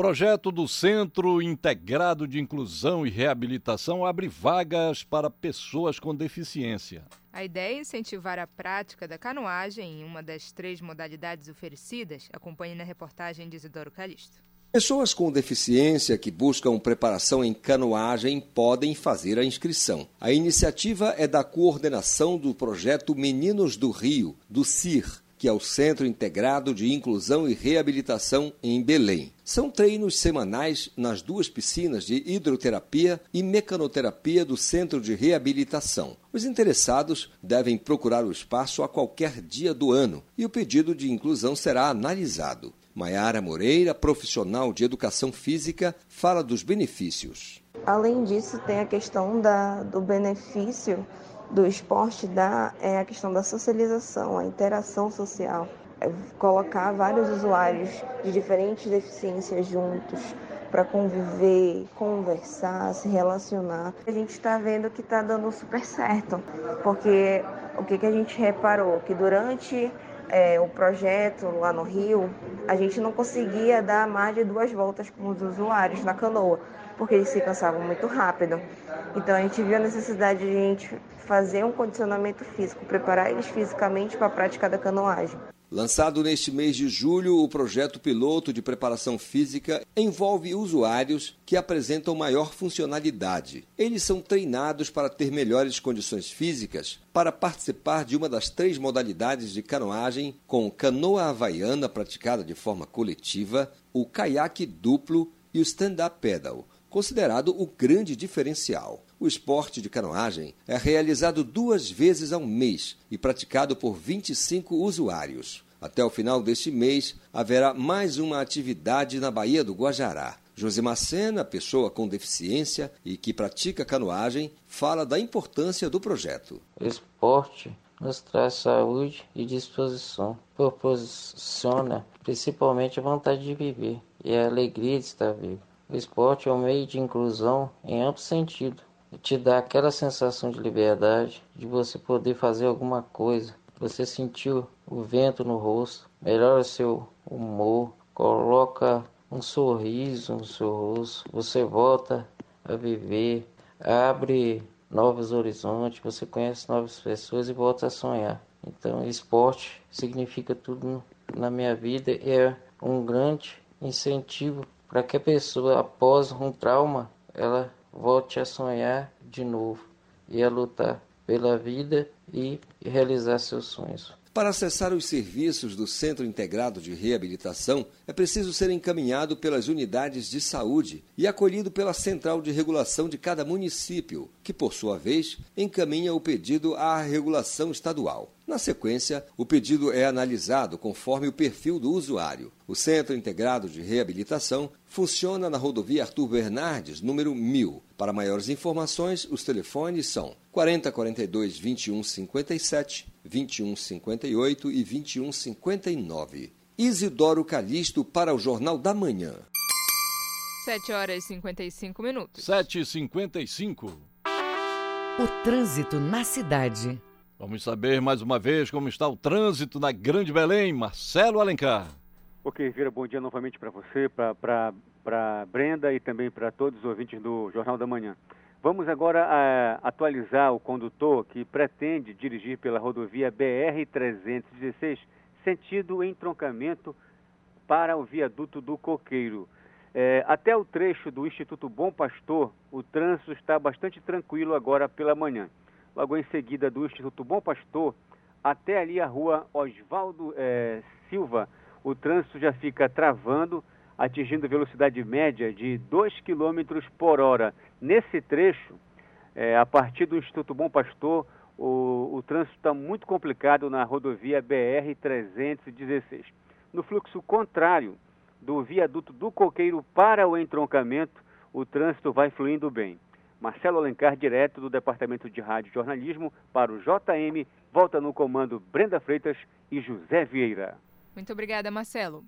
Projeto do Centro Integrado de Inclusão e Reabilitação abre vagas para pessoas com deficiência.
A ideia é incentivar a prática da canoagem em uma das três modalidades oferecidas. Acompanhe na reportagem de Isidoro Calixto.
Pessoas com deficiência que buscam preparação em canoagem podem fazer a inscrição. A iniciativa é da coordenação do projeto Meninos do Rio, do CIR, que é o Centro Integrado de Inclusão e Reabilitação em Belém. São treinos semanais nas duas piscinas de hidroterapia e mecanoterapia do Centro de Reabilitação. Os interessados devem procurar o espaço a qualquer dia do ano e o pedido de inclusão será analisado. Maiara Moreira, profissional de educação física, fala dos benefícios.
Além disso, tem a questão da, do benefício do esporte da é a questão da socialização, a interação social, é colocar vários usuários de diferentes deficiências juntos para conviver, conversar, se relacionar. A gente está vendo que está dando super certo, porque o que, que a gente reparou que durante é, o projeto lá no Rio, a gente não conseguia dar mais de duas voltas com os usuários na canoa, porque eles se cansavam muito rápido. Então a gente viu a necessidade de a gente fazer um condicionamento físico, preparar eles fisicamente para a prática da canoagem.
Lançado neste mês de julho, o projeto piloto de preparação física envolve usuários que apresentam maior funcionalidade. Eles são treinados para ter melhores condições físicas para participar de uma das três modalidades de canoagem, com canoa havaiana praticada de forma coletiva, o caiaque duplo e o stand-up pedal, considerado o grande diferencial. O esporte de canoagem é realizado duas vezes ao mês e praticado por 25 usuários. Até o final deste mês, haverá mais uma atividade na Baía do Guajará. Josemacena, pessoa com deficiência e que pratica canoagem, fala da importância do projeto.
O esporte nos traz saúde e disposição, proporciona principalmente a vontade de viver e a alegria de estar vivo. O esporte é um meio de inclusão em amplo sentido, te dá aquela sensação de liberdade, de você poder fazer alguma coisa. Você sentiu o vento no rosto, melhora seu humor, coloca um sorriso no seu rosto, você volta a viver, abre novos horizontes, você conhece novas pessoas e volta a sonhar. Então, esporte significa tudo na minha vida, é um grande incentivo para que a pessoa, após um trauma, ela volte a sonhar de novo e a lutar pela vida e realizar seus sonhos.
Para acessar os serviços do Centro Integrado de Reabilitação, é preciso ser encaminhado pelas unidades de saúde e acolhido pela Central de Regulação de cada município, que, por sua vez, encaminha o pedido à regulação estadual. Na sequência, o pedido é analisado conforme o perfil do usuário. O Centro Integrado de Reabilitação funciona na rodovia Arthur Bernardes, número 1000. Para maiores informações, os telefones são 4042 2157, 2158 e 2159. Isidoro Calixto para o Jornal da Manhã.
7 horas e 55 minutos.
7 e 55.
O trânsito na cidade.
Vamos saber mais uma vez como está o trânsito na Grande Belém. Marcelo Alencar.
Ok, Vira, bom dia novamente para você, para Brenda e também para todos os ouvintes do Jornal da Manhã. Vamos agora uh, atualizar o condutor que pretende dirigir pela rodovia BR-316, sentido entroncamento para o viaduto do Coqueiro. É, até o trecho do Instituto Bom Pastor, o trânsito está bastante tranquilo agora pela manhã logo em seguida do Instituto Bom Pastor, até ali a rua Oswaldo é, Silva, o trânsito já fica travando, atingindo velocidade média de 2 km por hora. Nesse trecho, é, a partir do Instituto Bom Pastor, o, o trânsito está muito complicado na rodovia BR-316. No fluxo contrário do viaduto do Coqueiro para o entroncamento, o trânsito vai fluindo bem. Marcelo Alencar, direto do Departamento de Rádio e Jornalismo, para o JM. Volta no comando Brenda Freitas e José Vieira.
Muito obrigada, Marcelo.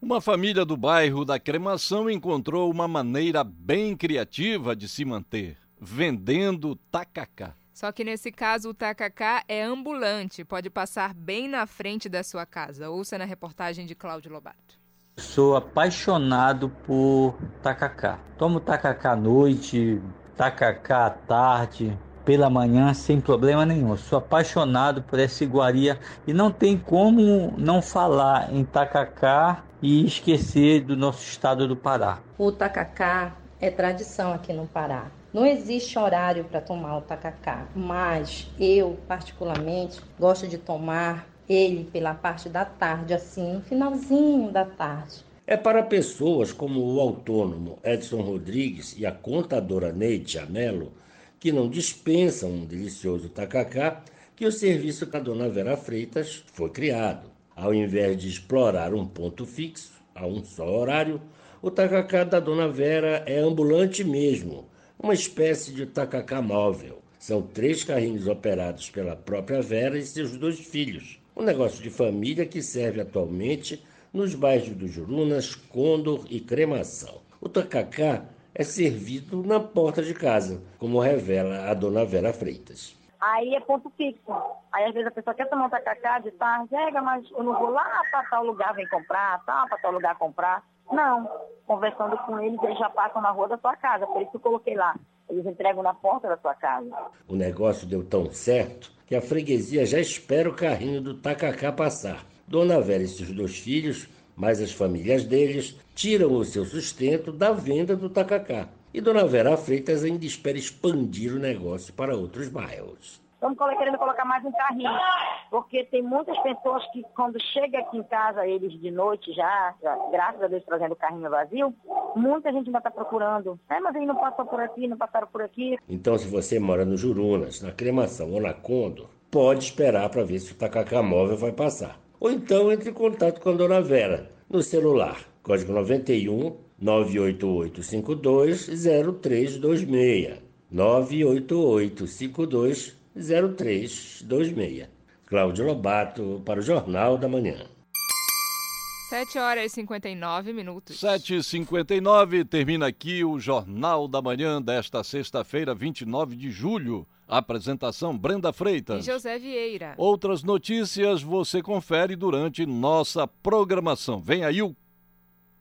Uma família do bairro da Cremação encontrou uma maneira bem criativa de se manter, vendendo tacacá.
Só que nesse caso o tacacá é ambulante, pode passar bem na frente da sua casa. Ouça na reportagem de Cláudio Lobato.
Sou apaixonado por tacacá. Tomo tacacá à noite, tacacá à tarde, pela manhã sem problema nenhum. Sou apaixonado por essa iguaria e não tem como não falar em tacacá e esquecer do nosso estado do Pará.
O tacacá é tradição aqui no Pará. Não existe horário para tomar o tacacá, mas eu, particularmente, gosto de tomar ele pela parte da tarde, assim, finalzinho da tarde.
É para pessoas como o autônomo Edson Rodrigues e a contadora Neide Amelo, que não dispensam um delicioso tacacá, que o serviço da dona Vera Freitas foi criado. Ao invés de explorar um ponto fixo, a um só horário, o tacacá da dona Vera é ambulante mesmo, uma espécie de tacacá móvel. São três carrinhos operados pela própria Vera e seus dois filhos. Um negócio de família que serve atualmente nos bairros do Jurunas, Condor e Cremação. O tacacá é servido na porta de casa, como revela a dona Vera Freitas.
Aí é ponto fixo. Aí às vezes a pessoa quer tomar um tacacá de tarde, mas eu não vou lá para tal lugar vem comprar, tá, para tal lugar comprar. Não. Conversando com eles, eles já passam na rua da sua casa. Por isso que eu coloquei lá. Eles entregam na porta da sua casa.
O negócio deu tão certo que a freguesia já espera o carrinho do tacacá passar. Dona Vera e seus dois filhos, mais as famílias deles, tiram o seu sustento da venda do tacacá. E Dona Vera Freitas ainda espera expandir o negócio para outros bairros.
Estamos querendo colocar mais um carrinho, porque tem muitas pessoas que quando chega aqui em casa, eles de noite já, já graças a Deus trazendo o carrinho vazio, muita gente ainda está procurando. É, mas ele não passou por aqui, não passaram por aqui.
Então, se você mora no Jurunas, na Cremação ou na Condor, pode esperar para ver se o tacacá móvel vai passar. Ou então entre em contato com a Dona Vera, no celular, código 91 988 52 0326. 988 52 0326. Cláudio Lobato, para o Jornal da Manhã.
7 horas e 59 minutos.
7 e 59 termina aqui o Jornal da Manhã desta sexta-feira, 29 de julho. Apresentação Brenda Freitas.
E José Vieira.
Outras notícias você confere durante nossa programação. Vem aí o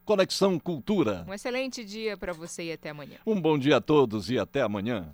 Conexão Cultura.
Um excelente dia para você e até amanhã.
Um bom dia a todos e até amanhã.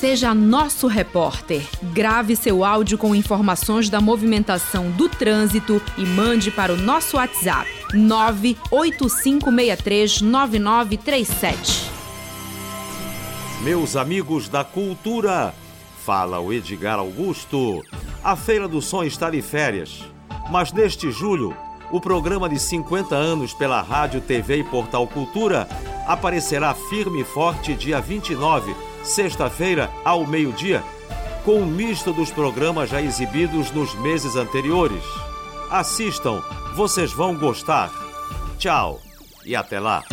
seja nosso repórter. Grave seu áudio com informações da movimentação do trânsito e mande para o nosso WhatsApp 985639937.
Meus amigos da cultura, fala o Edgar Augusto. A Feira do Som está de férias, mas neste julho, o programa de 50 anos pela Rádio, TV e Portal Cultura aparecerá firme e forte dia 29, sexta-feira, ao meio-dia, com um misto dos programas já exibidos nos meses anteriores. Assistam, vocês vão gostar. Tchau e até lá.